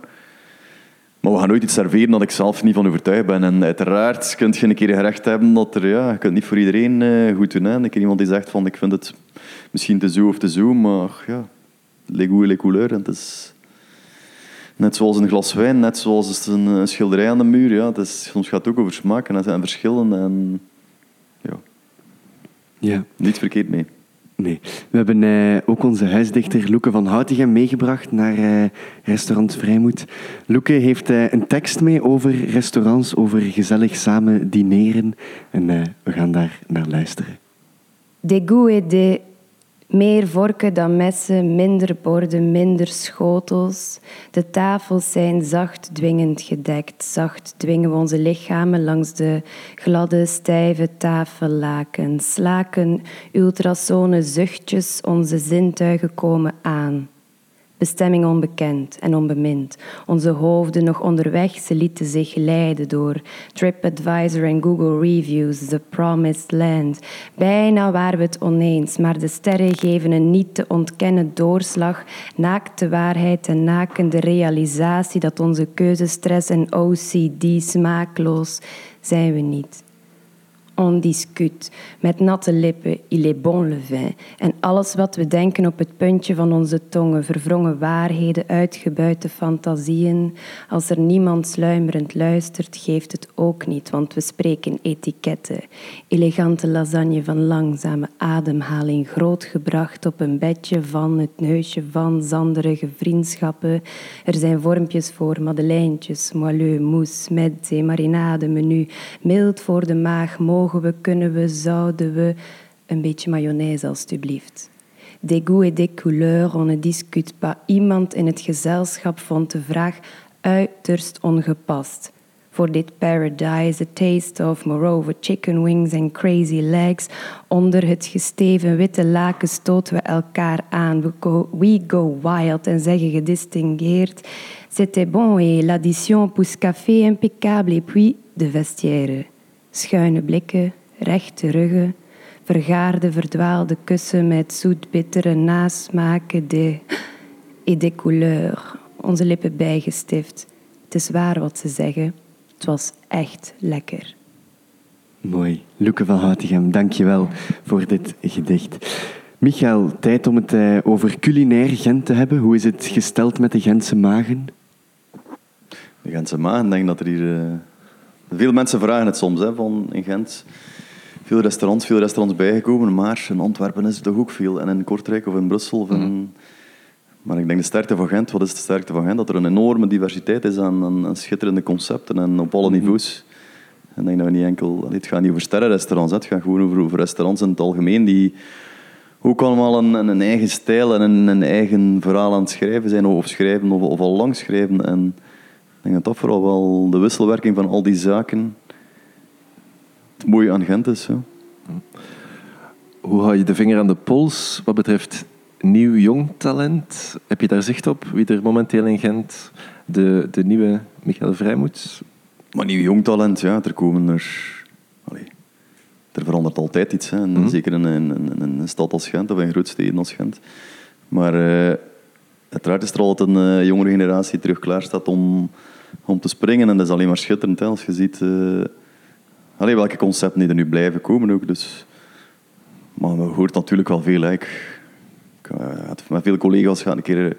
Maar we gaan nooit iets serveren dat ik zelf niet van overtuigd ben. En uiteraard kun je een keer gerecht hebben dat er, ja, je kunt niet voor iedereen eh, goed doen. Hè. Een keer iemand die zegt van, ik vind het misschien te zo of te zo, maar ja, les couleurs. En het is net zoals een glas wijn, net zoals een, een schilderij aan de muur. Ja, het is, soms gaat het ook over smaak en, en verschillen. En ja, Ja, niet verkeerd mee. Nee. We hebben eh, ook onze huisdichter Loeke van Houtigem meegebracht naar eh, restaurant Vrijmoed. Loeke heeft eh, een tekst mee over restaurants, over gezellig samen dineren. En we gaan daar naar luisteren. De goût de meer vorken dan messen, minder borden, minder schotels. De tafels zijn zacht dwingend gedekt. Zacht dwingen we onze lichamen langs de gladde, stijve tafellakens. Slaken ultrasone zuchtjes, onze zintuigen komen aan. Bestemming onbekend en onbemind. Onze hoofden nog onderweg, ze lieten zich leiden door TripAdvisor en Google Reviews, The Promised Land. Bijna waren we het oneens, maar de sterren geven een niet te ontkennen doorslag, naakte waarheid en nakende realisatie dat onze keuzestress en OCD smaakloos zijn we niet. On discute. Met natte lippen, il est bon le vin. En alles wat we denken op het puntje van onze tongen. Verwrongen waarheden, uitgebuite fantasieën. Als er niemand sluimerend luistert, geeft het ook niet, want we spreken etiketten. Elegante lasagne van langzame ademhaling, grootgebracht op een bedje van het neusje van zanderige vriendschappen. Er zijn vormpjes voor madeleintjes, moelleux, mousse, mezze, marinade, menu. Mild voor de maag, mogen we, kunnen we, zouden we. Een beetje mayonaise, alstublieft. Des goûts et des couleurs, on ne discute pas. Iemand in het gezelschap vond de vraag uiterst ongepast. Voor dit paradise, a taste of moreover chicken wings and crazy legs. Onder het gesteven witte laken stoten we elkaar aan. We go, we go wild en zeggen gedistingueerd. C'était bon et l'addition pousse café impeccable. Et puis de vestiaire. Schuine blikken, rechte ruggen, vergaarde, verdwaalde kussen met zoet-bittere nasmaken de, et des couleurs. Onze lippen bijgestift. Het is waar wat ze zeggen. Het was echt lekker. Mooi. Loeke van Houtigem, dank je wel voor dit gedicht. Michael, tijd om het eh, over culinair Gent te hebben. Hoe is het gesteld met de Gentse magen? De Gentse maag, ik denk dat er hier... eh, veel mensen vragen het soms, hè, van in Gent. Veel restaurants, veel restaurants bijgekomen, maar in Antwerpen is het toch ook veel. En in Kortrijk of in Brussel. Of in- Maar ik denk de sterkte van Gent, wat is de sterkte van Gent? Dat er een enorme diversiteit is aan, aan, aan schitterende concepten en op alle niveaus. En denk dat we niet enkel... Het gaat niet over sterrenrestaurants, hè. het gaat gewoon over, over restaurants in het algemeen die ook allemaal een, een eigen stijl en een, een eigen verhaal aan het schrijven zijn, of schrijven, of, of al lang schrijven. En denk dat dat vooral wel de wisselwerking van al die zaken het mooie aan Gent is. Ja. Hoe hou je de vinger aan de pols wat betreft nieuw jong talent? Heb je daar zicht op wie er momenteel in Gent de, de nieuwe Michael Vrijmoed? Maar nieuw jong talent, ja, er komen er... Allee, er verandert altijd iets, hè. En Mhm. zeker in, in, in- in een stad als Gent of in grote steden als Gent. Maar eh, uiteraard is er altijd een eh, jongere generatie die terug klaar staat om, om te springen. En dat is alleen maar schitterend als je ziet allee, welke concepten die er nu blijven komen ook. Dus, maar we hoort natuurlijk wel veel. Ik, eh, met veel collega's gaan een keer eh,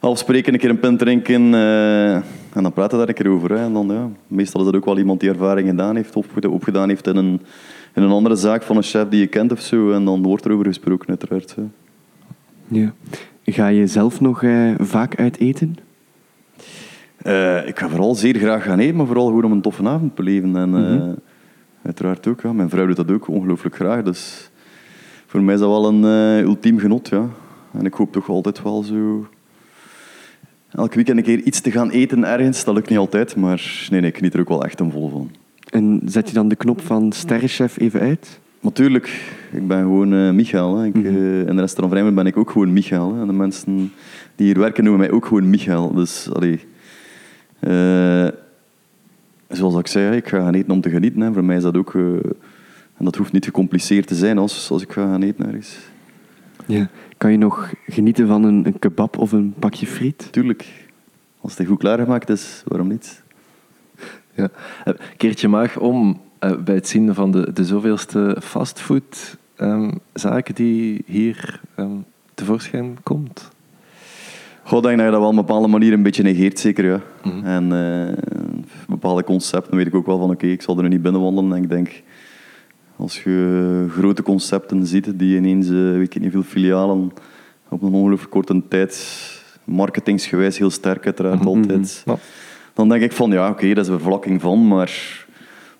afspreken, een keer een pint drinken. en dan praten daar een keer over. Hè. En dan, ja, meestal is dat ook wel iemand die ervaring gedaan heeft, of opgedaan heeft in een, in een andere zaak van een chef die je kent of zo. En dan wordt er over gesproken, uiteraard. Ja. Ga je zelf nog vaak uit eten? Eh, ik ga vooral zeer graag gaan eten, maar vooral gewoon om een toffe avond te beleven. En eh, uiteraard ook. Ja. Mijn vrouw doet dat ook ongelooflijk graag. Dus voor mij is dat wel een eh, ultiem genot. Ja. En ik hoop toch altijd wel zo... Elke weekend een keer iets te gaan eten ergens. Dat lukt niet altijd, maar nee, nee, ik geniet er ook wel echt een vol van. En zet je dan de knop van sterrenchef even uit? Natuurlijk, ik ben gewoon eh Michael. Hè. Ik, Mhm. in de restaurant Vrijmen ben ik ook gewoon Michael. Hè. En de mensen die hier werken noemen mij ook gewoon Michael. Dus, allee. Eh, zoals ik zei, ik ga gaan eten om te genieten. Hè. Voor mij is dat ook... eh, en dat hoeft niet gecompliceerd te zijn als, als ik ga gaan eten ergens. Ja. Kan je nog genieten van een, een kebab of een pakje friet? Tuurlijk. Als het goed klaargemaakt is, waarom niet? Ja. Eh, Keert je maag om bij het zien van de, de zoveelste fastfood ehm, zaken die hier ehm, tevoorschijn komt? Ik denk dat je dat wel op een bepaalde manier een beetje negeert, zeker. Ja. Mhm. En eh, bepaalde concepten weet ik ook wel van, oké, ik zal er nu niet binnenwandelen. En ik denk, als je grote concepten ziet die ineens, eh, weet ik niet, veel filialen op een ongelooflijk korte tijd, marketingsgewijs heel sterk uiteraard Mhm. altijd, Ja. dan denk ik van, ja, oké, dat is een vervlakking van, maar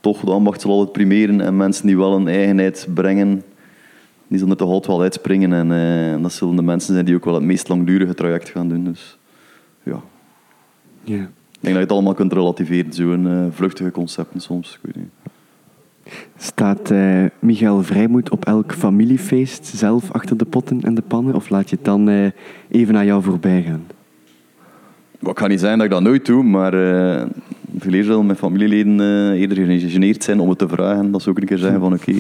toch, de ambacht zal altijd primeren en mensen die wel een eigenheid brengen, die zullen er toch altijd wel uitspringen. En eh, dat zullen de mensen zijn die ook wel het meest langdurige traject gaan doen. Dus ja, ik denk dat je het allemaal kunt relativeren, zo'n eh, vluchtige concepten soms. Ik weet niet. Staat eh, Michael Vrijmoed op elk familiefeest zelf achter de potten en de pannen? Of laat je het dan even aan jou voorbij gaan? Het kan niet zijn dat ik dat nooit doe, maar eh veel eerder zullen mijn familieleden eerder gegeneerd zijn om het te vragen. Dat ze ook een keer zeggen van oké,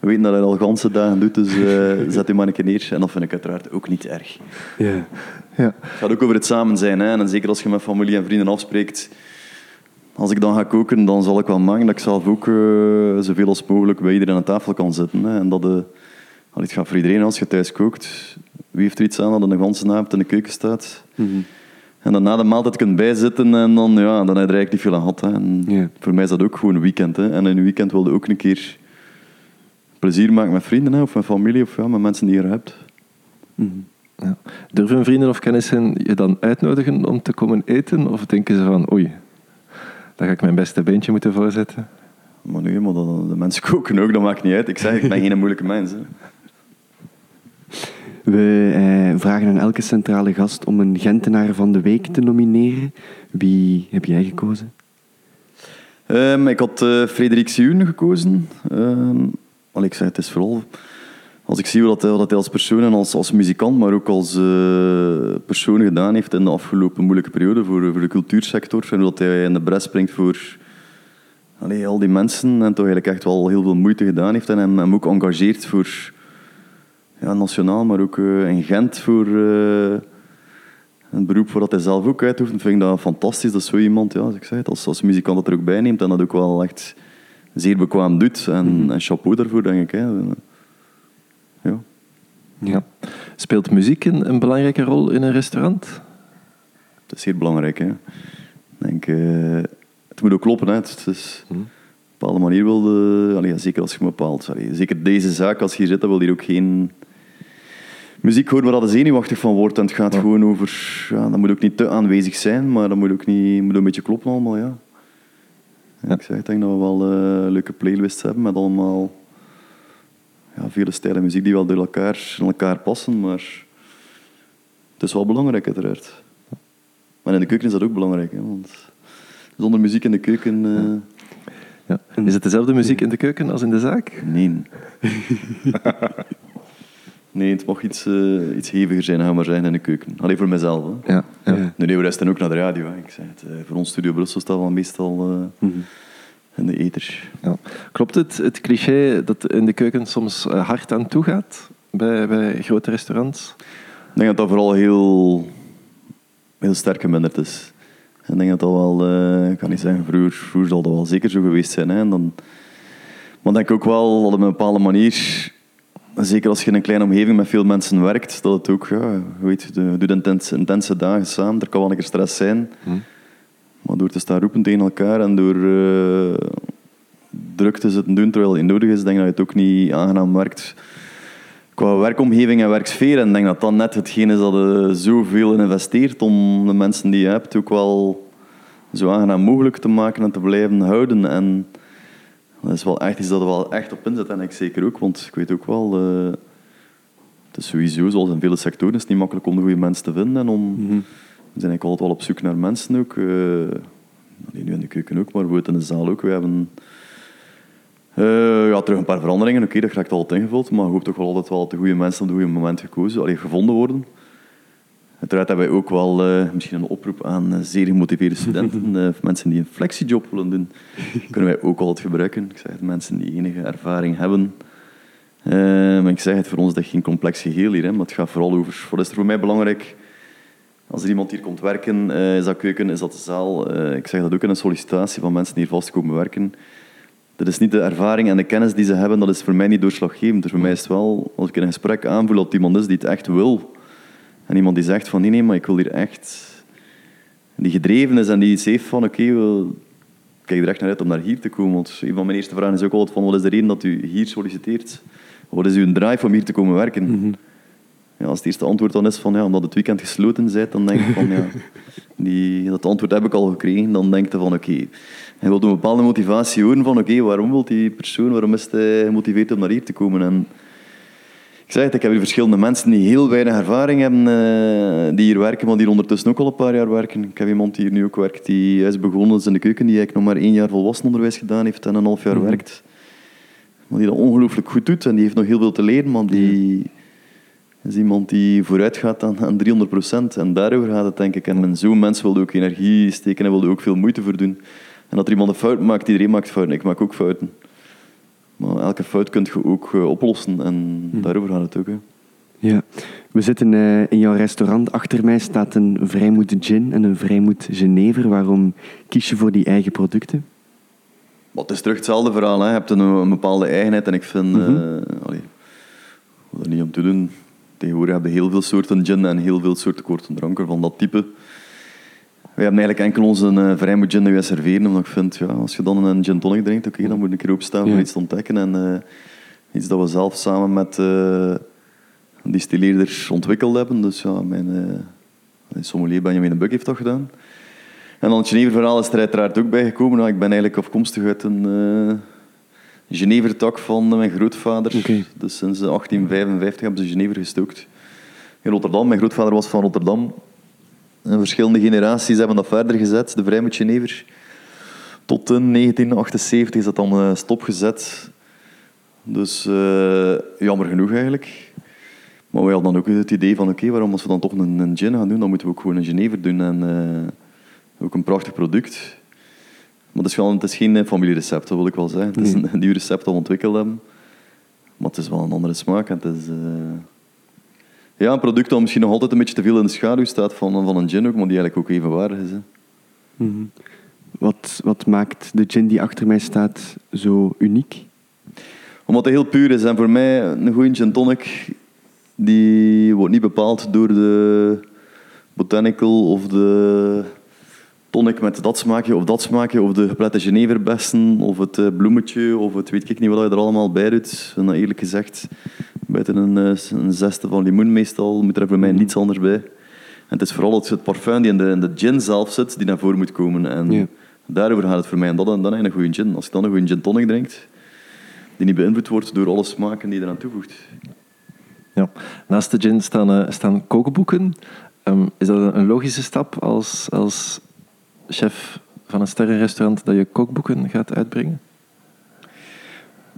we weten dat hij al ganse dagen doet, dus eh, zet maar een keer neer. En dat vind ik uiteraard ook niet erg. Ja. ja. Het gaat ook over het samen zijn. Hè? En zeker als je met familie en vrienden afspreekt, als ik dan ga koken, dan zal ik wel maken dat ik zelf ook eh, zoveel als mogelijk bij iedereen aan tafel kan zitten. Hè. En dat, uh, het gaat voor iedereen als je thuis kookt. Wie heeft er iets aan dat een ganse avond in de keuken staat? En dan na de maaltijd kunt bijzitten en dan, ja, dan heb je er eigenlijk niet veel aan gehad. Hè. En. Voor mij is dat ook gewoon een weekend. Hè. En in een weekend wilde ook een keer plezier maken met vrienden hè, of met familie of ja, met mensen die je er hebt. Ja. Durven vrienden of kennissen je dan uitnodigen om te komen eten? Of denken ze van, oei, daar ga ik mijn beste beentje moeten voorzetten? Maar nee, maar dat, de mensen koken ook, dat maakt niet uit. Ik zeg, ik ben geen moeilijke mens. Hè. We eh, vragen aan elke centrale gast om een Gentenaar van de Week te nomineren. Wie heb jij gekozen? Ehm, ik had eh Frederik Sioen gekozen. Ehm, ik zeg, het is vooral als ik zie wat hij, als persoon en als, als muzikant, maar ook als eh, persoon gedaan heeft in de afgelopen moeilijke periode voor, voor de cultuursector. En dat hij in de bres springt voor al die mensen en toch eigenlijk echt wel heel veel moeite gedaan heeft. En hem, ook engageert voor ja, nationaal, maar ook eh, in Gent voor eh, een beroep waar dat hij zelf ook uitoefent. vind ik dat fantastisch dat zo iemand, ja, als ik het, als, als muzikant dat er ook bij neemt en dat ook wel echt zeer bekwaam doet. En, en chapeau daarvoor, denk ik. Hè. Ja. Ja. Speelt muziek een, een belangrijke rol in een restaurant? Dat is zeer belangrijk. Hè. Ik denk, eh, het moet ook kloppen. Hè. Het is, op een bepaalde manier wil de, allee, zeker als je bepaald, allee, zeker deze zaak, als je hier zit, dan wil je ook geen muziek horen waar je zenuwachtig van wordt. En het gaat gewoon over, ja, dat moet ook niet te aanwezig zijn, maar dat moet ook niet, moet een beetje kloppen allemaal. Ja. Ja, Ik, zeg, ik denk dat we wel eh, leuke playlists hebben met allemaal ja, vele stijlen muziek die wel door elkaar, in elkaar passen, maar het is wel belangrijk uiteraard. Maar in de keuken is dat ook belangrijk, hè, want zonder muziek in de keuken... eh, Ja. Is het dezelfde muziek in de keuken als in de zaak? Nee. nee, het mag iets, eh, iets heviger zijn, gaan we maar zeggen, in de keuken. Alleen voor mezelf. Hè. Ja. ja. Ja. Nee, nee, we resten ook naar de radio. Hè. Ik zeg het, eh, voor ons Studio Brussel staat wel meestal eh, in de ether. Ja. Klopt het, het cliché dat in de keuken soms hard aan toe gaat bij, bij grote restaurants? Ik denk dat dat vooral heel, heel sterk geminderd is. En Ik denk dat dat wel, eh, ik kan niet zeggen, vroeger, vroeger zal dat wel zeker zo geweest zijn. Hè. En dan, maar ik denk ook wel dat op een bepaalde manier, zeker als je in een kleine omgeving met veel mensen werkt, dat het ook, ja, je weet, je doet intense, intense dagen samen, er kan wel een keer stress zijn. Maar door te staan roepen tegen elkaar en door eh, druk te zitten doen terwijl het nodig is, denk ik dat je het ook niet aangenaam werkt qua werkomgeving en werksfeer. En ik denk dat dat net hetgeen is dat je zoveel in investeert om de mensen die je hebt ook wel zo aangenaam mogelijk te maken en te blijven houden. En dat is wel echt iets dat er wel echt op inzet. En ik zeker ook, want ik weet ook wel... eh, het is sowieso, zoals in vele sectoren, is het niet makkelijk om de goede mensen te vinden. En om, We zijn eigenlijk altijd wel op zoek naar mensen ook. niet nu in de keuken ook, maar bijvoorbeeld in de zaal ook. We hebben... Eh, ja, terug een paar veranderingen. Oké, dat raakt altijd ingevuld, maar je hoopt toch wel altijd wel dat de goede mensen op het goede moment gekozen, allee, gevonden worden. Uiteraard hebben wij ook wel eh, misschien een oproep aan eh, zeer gemotiveerde studenten, eh, of mensen die een flexiejob willen doen. kunnen wij ook altijd gebruiken. Ik zeg het, mensen die enige ervaring hebben. Maar ik zeg het, voor ons is dat geen complex geheel hier, hè, maar het gaat vooral over, wat is er voor mij belangrijk? Als er iemand hier komt werken, is dat keuken, is dat de zaal. Ik zeg dat ook in een sollicitatie van mensen die hier vast komen werken. Dat is niet de ervaring en de kennis die ze hebben, dat is voor mij niet doorslaggevend. Dus voor mij is het wel, als ik in een gesprek aanvoel dat iemand is die het echt wil, en iemand die zegt van nee, nee, maar ik wil hier echt... Die gedreven is en die iets heeft van oké, we kijk er echt naar uit om naar hier te komen. Want een van mijn eerste vragen is ook altijd van wat is de reden dat u hier solliciteert? Wat is uw drive om hier te komen werken? Ja, als het eerste antwoord dan is van ja, omdat het weekend gesloten is, dan denk ik van ja, die, dat antwoord heb ik al gekregen. Dan denk je van oké, hij wil een bepaalde motivatie horen van oké, waarom wil die persoon, waarom is hij gemotiveerd om naar hier te komen? En ik zeg het, ik heb hier verschillende mensen die heel weinig ervaring hebben, eh, die hier werken, maar die ondertussen ook al een paar jaar werken. Ik heb iemand die hier nu ook werkt, die is begonnen is in de keuken, die eigenlijk nog maar één jaar volwassenenonderwijs gedaan heeft en een half jaar werkt. Maar die dat ongelooflijk goed doet en die heeft nog heel veel te leren, maar die is iemand die vooruit gaat aan, aan 300 procent. En daarover gaat het, denk ik. En zo'n mens wilde ook energie steken en wilde ook veel moeite voor doen. En dat er iemand een fout maakt, iedereen maakt fouten. Ik maak ook fouten. Maar elke fout kun je ook eh, oplossen. En daarover gaat het ook. Hè. Ja, we zitten eh, in jouw restaurant. Achter mij staat een Vrijmoed gin en een Vrijmoed Genever. Waarom kies je voor die eigen producten? Maar het is terug hetzelfde verhaal. Hè. Je hebt een, een bepaalde eigenheid en ik vind... Allee, ik wil er niet om te doen. Tegenwoordig hebben we heel veel soorten gin en heel veel soorten korte dranken van dat type. We hebben eigenlijk enkel onze uh, vrijmoed gin die wij serveren, omdat ik vind, ja, als je dan een gin tonic drinkt, oké, dan moet je een keer opstaan Ja. voor iets te ontdekken. En eh, iets dat we zelf samen met eh een distilleerder ontwikkeld hebben. Dus ja, mijn, eh, mijn sommelier Benjamin Buk heeft dat gedaan. En dan het Geneververhaal is er uiteraard ook bijgekomen. Nou, ik ben eigenlijk afkomstig uit een uh, Genevertak van mijn grootvader. Dus sinds 1855 hebben ze Genever gestookt. In Rotterdam. Mijn grootvader was van Rotterdam. En verschillende generaties hebben dat verder gezet, de Vrijmoed Genever. Tot in 1978 is dat dan eh, stopgezet. Dus eh, jammer genoeg eigenlijk. Maar wij hadden dan ook het idee van, oké, waarom als we dan toch een, een gin gaan doen, dan moeten we ook gewoon een Genever doen. En eh, ook een prachtig product. Maar het is, wel, het is geen familierecept, dat wil ik wel zeggen. Het is een, een nieuw recept dat we ontwikkeld hebben. Maar het is wel een andere smaak. En het is, ja, een product dat misschien nog altijd een beetje te veel in de schaduw staat van, van een gin ook, maar die eigenlijk ook evenwaardig is. Hè. Mhm. Wat, wat maakt de gin die achter mij staat zo uniek? Omdat het heel puur is. En voor mij, een goede gin tonic, die wordt niet bepaald door de botanical of de tonic met dat smaakje of dat smaakje, of de geplette Geneverbessen, of het eh, bloemetje, of het weet ik niet wat je er allemaal bij doet. En eerlijk gezegd, buiten een, eh, een zesde van limoen meestal, moet er voor mij niets anders bij. En het is vooral het, het parfum die in de, in de gin zelf zit, die naar voren moet komen. En Ja. daarover gaat het voor mij. En dat, dan heb je een goede gin. Als je dan een goede gin tonic drinkt, die niet beïnvloed wordt door alle smaken die je eraan toevoegt. Ja. Naast de gin staan, eh, staan kookboeken. Ehm, is dat een- een logische stap als, als chef van een sterrenrestaurant dat je kookboeken gaat uitbrengen?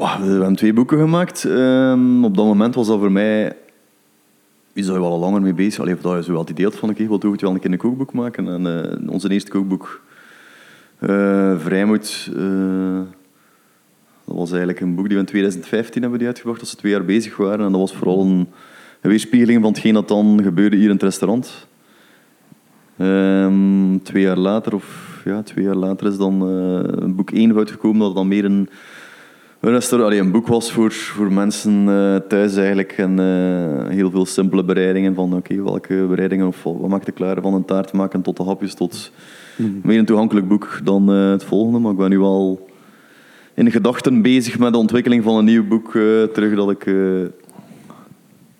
Bah, we hebben twee boeken gemaakt. Ehm, op dat moment was dat voor mij dat je wel al langer mee bezig Allee, of dat je zo wel het idee van, oké, wat doe ik wel een keer een kookboek maken? En eh, onze eerste kookboek, eh Vrijmoed, eh, dat was eigenlijk een boek die we in 2015 hebben die uitgebracht, als ze twee jaar bezig waren. En dat was vooral een, weerspiegeling van hetgeen dat dan gebeurde hier in het restaurant. Ehm, twee jaar later, of ja, twee jaar later is dan een boek 1 uitgekomen, dat dan meer een, een, restaurant, allee, een boek was voor, voor mensen eh, thuis eigenlijk. En eh, heel veel simpele bereidingen van oké, welke bereidingen of wat maakt je klaar van een taart maken tot de hapjes tot meer een toegankelijk boek dan eh, het volgende. Maar ik ben nu al in gedachten bezig met de ontwikkeling van een nieuw boek terug dat ik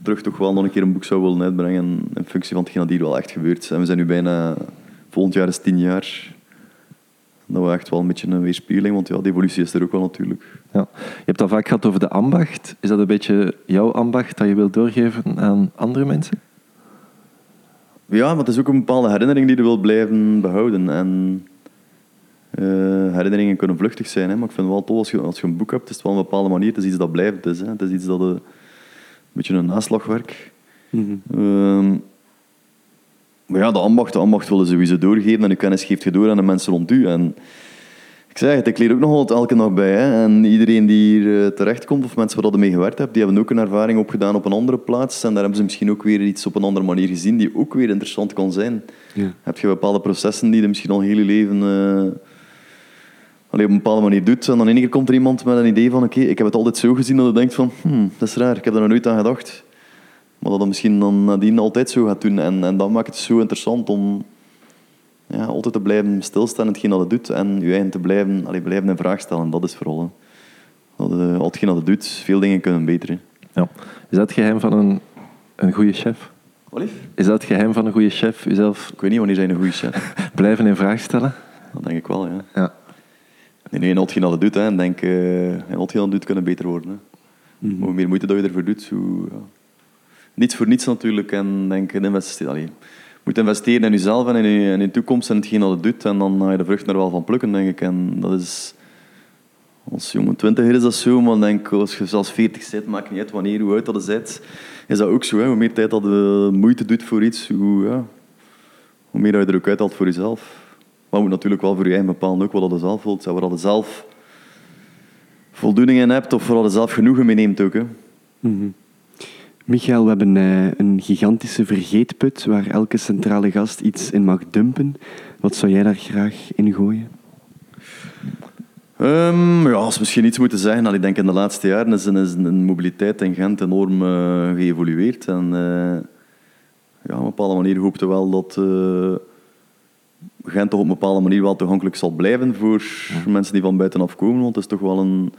terug toch wel nog een keer een boek zou willen uitbrengen in functie van hetgeen dat hier wel echt gebeurt. En we zijn nu bijna, volgend jaar is tien jaar. Dat we echt wel een beetje een weerspiegeling, want ja, de evolutie is er ook wel natuurlijk. Ja. Je hebt al vaak gehad over de ambacht. Is dat een beetje jouw ambacht dat je wilt doorgeven aan andere mensen? Ja, maar het is ook een bepaalde herinnering die je wilt blijven behouden. En eh, herinneringen kunnen vluchtig zijn, hè, maar ik vind het wel tof als je, als je een boek hebt, is het wel een bepaalde manier. Het is iets dat blijft. Het is, hè. Het is iets dat... eh, een beetje een naslagwerk. Ehm, maar ja, de ambacht, de ambacht willen ze sowieso doorgeven en uw kennis geeft je door aan de mensen rond u. En ik zeg het, ik leer ook nog altijd elke dag bij. Hè. En iedereen die hier eh, terechtkomt, of mensen waar je mee gewerkt hebt, die hebben ook een ervaring opgedaan op een andere plaats. En daar hebben ze misschien ook weer iets op een andere manier gezien die ook weer interessant kan zijn. Ja. Heb je bepaalde processen die je misschien al heel je leven allee, op een bepaalde manier doet. En dan in één keer komt er iemand met een idee van oké, ik heb het altijd zo gezien dat je denkt van hmm, dat is raar, ik heb er nog nooit aan gedacht. Maar dat dat misschien dan nadien altijd zo gaat doen. En, en dat maakt het zo interessant om ja, altijd te blijven stilstaan in hetgeen dat het doet. En je eigen te blijven, allee, blijven in vraag stellen. Dat is vooral. Hè. Dat, eh, al hetgeen dat het doet, veel dingen kunnen beteren. Ja. Is dat het geheim van een, een goede chef? Wat lief? Is dat het geheim van een goede chef? Jezelf Ik weet niet wanneer zijn een goede chef. blijven in vraag stellen? Dat denk ik wel, ja. Ja. Nee, nee, en al hetgeen dat het doet, hè, en denk, eh en al hetgeen dat het doet, kunnen beter worden. Hè. Mhm. Hoe meer moeite dat je ervoor doet, hoe... Ja. Niets voor niets natuurlijk. En denk, investeren. Allee, moet investeren in jezelf en in je, in toekomst en hetgeen dat het doet. En dan ga je de vrucht er wel van plukken, denk ik. En dat is... Als jonge twintiger is dat zo, maar denk, als je zelfs veertig zit, maakt niet uit wanneer, hoe oud dat je bent, is dat ook zo. Hè. Hoe meer tijd dat je moeite doet voor iets, hoe, ja, hoe meer dat je er ook uithaalt voor jezelf. Maar je moet natuurlijk wel voor je eigen bepalen ook wat dat zelf. En waar je zelf voldoening in hebt, of waar je zelf genoegen mee neemt ook. Hè. Mhm. Michael, we hebben eh, een gigantische vergeetput waar elke centrale gast iets in mag dumpen. Wat zou jij daar graag in gooien? Um, ja, als we misschien iets moeten zeggen, al, ik denk in de laatste jaren is, is een mobiliteit in Gent enorm uh, geëvolueerd. En uh, ja, op een bepaalde manier hoopte wel dat uh, Gent toch op een bepaalde manier wel toegankelijk zal blijven voor ja. mensen die van buitenaf komen. Want het is toch wel een...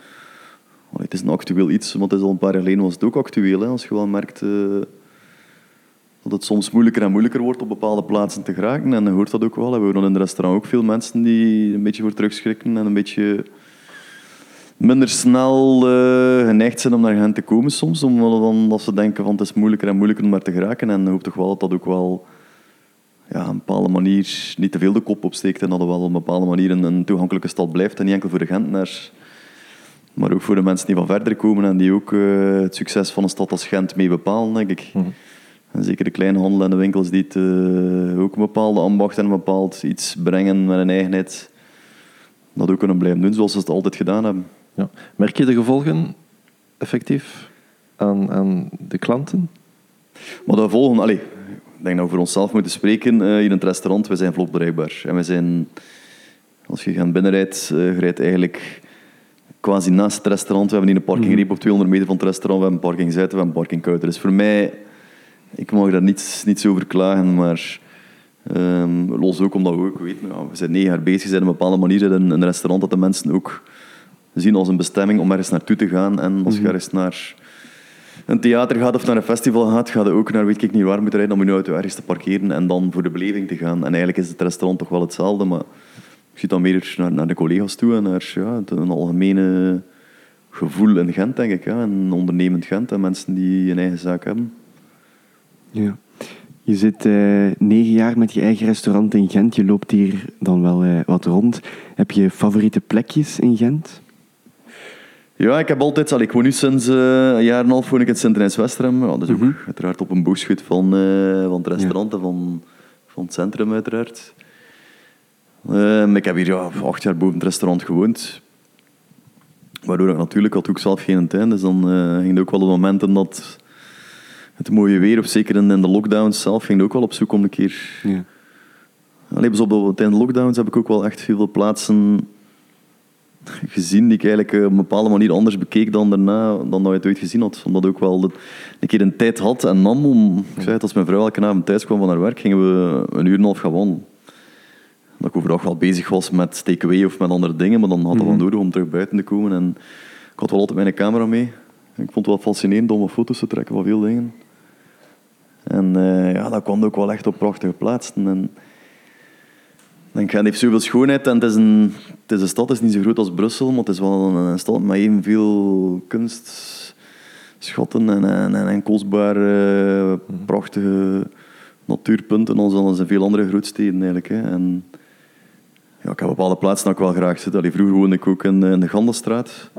Het is een actueel iets, want het is al een paar jaar geleden was het ook actueel. Hè, als je wel merkt dat het soms moeilijker en moeilijker wordt op bepaalde plaatsen te geraken. En je hoort dat ook wel. We horen in het restaurant ook veel mensen die een beetje voor terugschrikken en een beetje minder snel uh, geneigd zijn om naar hen te komen soms. Omdat ze denken van het is moeilijker en moeilijker om daar te geraken. En je hoopt toch wel dat dat ook wel ja, op een bepaalde manier niet te veel de kop opsteekt en dat het wel op een bepaalde manier een, een toegankelijke stad blijft. En niet enkel voor de Gentenaars, maar ook voor de mensen die van verder komen en die ook uh, het succes van een stad als Gent mee bepalen, denk ik. Mm -hmm. En zeker de kleine handel en de winkels die het, uh, ook een bepaalde ambacht en een bepaald iets brengen met een eigenheid, dat ook kunnen blijven doen zoals ze het altijd gedaan hebben. Ja. Merk je de gevolgen effectief aan, aan de klanten? Maar de gevolgen, allez, ik denk dat we voor onszelf moeten spreken. Uh, hier in het restaurant, we zijn vlot bereikbaar. En we zijn, als je gaat binnenrijdt, uh, je rijdt eigenlijk quasi naast het restaurant. We hebben hier een parkingreep mm. op 200 meter van het restaurant. We hebben een parking zuid, we hebben een parking kuiten. Dus voor mij ik mag daar niets, niets over klagen, maar um, los ook omdat we ook weten, ja, we zijn negen jaar bezig, zijn op een bepaalde manier in een restaurant dat de mensen ook zien als een bestemming om ergens naartoe te gaan. En als je mhm. ergens naar een theater gaat of naar een festival gaat, ga je ook naar weet ik niet waar moeten rijden om je auto ergens te parkeren en dan voor de beleving te gaan. En eigenlijk is het restaurant toch wel hetzelfde, maar je dan meer naar, naar de collega's toe en naar ja, een algemene gevoel in Gent, denk ik. Ja. Een ondernemend Gent en mensen die een eigen zaak hebben. Ja. Je zit uh, negen jaar met je eigen restaurant in Gent. Je loopt hier dan wel uh, wat rond. Heb je favoriete plekjes in Gent? Ja, ik heb altijd... Al, ik woon nu sinds uh, een jaar en een half woon ik in Sint-Rijns-Westerem. Ja, dat is ook mm uiteraard op een boogschut van, van het restaurant ja. en van, van het centrum uiteraard. Ehm, ik heb hier ja, acht jaar boven het restaurant gewoond. Waardoor ik natuurlijk had ook zelf geen tuin. Dus dan ging het ook wel op momenten dat het mooie weer, of zeker in, de lockdowns zelf, ging ook wel op zoek om een keer... Ja. Alleen bijvoorbeeld tijdens de lockdowns heb ik ook wel echt veel plaatsen gezien die ik eigenlijk eh, op een bepaalde manier anders bekeek dan daarna, dan dat je het ooit gezien had. Omdat ik ook wel een keer een tijd had en nam om... Ik zei het, als mijn vrouw elke avond thuis kwam van haar werk, gingen we een uur en een half gaan wandelen. Dat ik overdag wel bezig was met takeaway of met andere dingen, maar dan had dat wel mhm. nodig om terug buiten te komen. En ik had wel altijd mijn camera mee. Ik vond het wel fascinerend om foto's te trekken van veel dingen. En uh, ja, dat kwam ook wel echt op prachtige plaatsen. En, en Gent heeft zoveel schoonheid en het is, een, het is een stad, het is niet zo groot als Brussel, maar het is wel een, een stad met evenveel kunstschatten en, en, en, en kostbare, prachtige natuurpunten als, als in veel andere grootsteden eigenlijk. Hè. En, ja, ik heb bepaalde plaatsen dat ik wel graag zit. Allee, vroeger woonde ik ook in, in de Gandelstraat.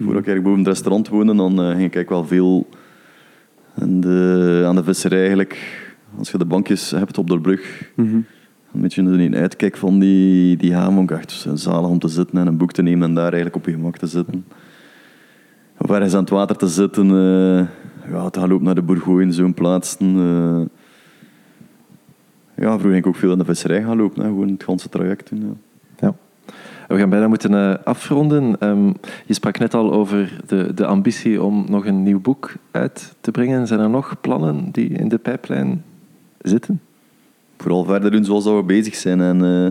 Voordat ik boven het restaurant woonde, dan uh, ging ik wel veel en de, aan de visserij eigenlijk, als je de bankjes hebt op de brug, mm -hmm. een beetje een uitkijk van die, die hamer, echt zalig om te zitten en een boek te nemen en daar eigenlijk op je gemak te zitten. Of ergens aan het water te zitten, uh, ja, te gaan lopen naar de Bourgogne, zo'n plaatsen. Uh, ja, vroeger ging ik ook veel aan de visserij gaan lopen, hè, gewoon het hele traject doen. Ja. We gaan bijna moeten uh, afronden. Um, je sprak net al over de, de ambitie om nog een nieuw boek uit te brengen. Zijn er nog plannen die in de pijplijn zitten? Vooral verder doen zoals we bezig zijn. En, uh,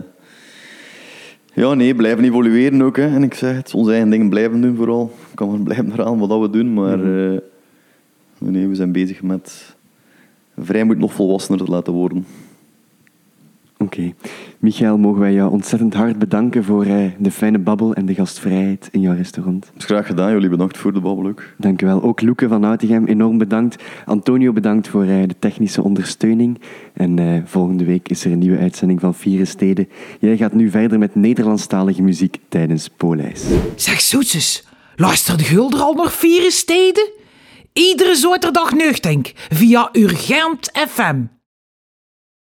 ja, nee, blijven evolueren ook. Hè. En ik zeg het, onze eigen dingen blijven doen vooral. Ik kan maar blijven eraan wat we doen, maar uh, nee, we zijn bezig met vrij moet nog volwassener te laten worden. Oké. Okay. Michael, mogen wij jou ontzettend hard bedanken voor uh, de fijne babbel en de gastvrijheid in jouw restaurant. Graag gedaan, jullie bedankt voor de babbel ook. Dank u wel. Ook Loeke van Outegem, enorm bedankt. Antonio, bedankt voor uh, de technische ondersteuning. En uh, volgende week is er een nieuwe uitzending van Vieren Steden. Jij gaat nu verder met Nederlandstalige muziek tijdens Polijs. Zeg zoetjes, luistert Gulder al nog Vieren Steden? Iedere zaterdag nuchtink via Urgent FM.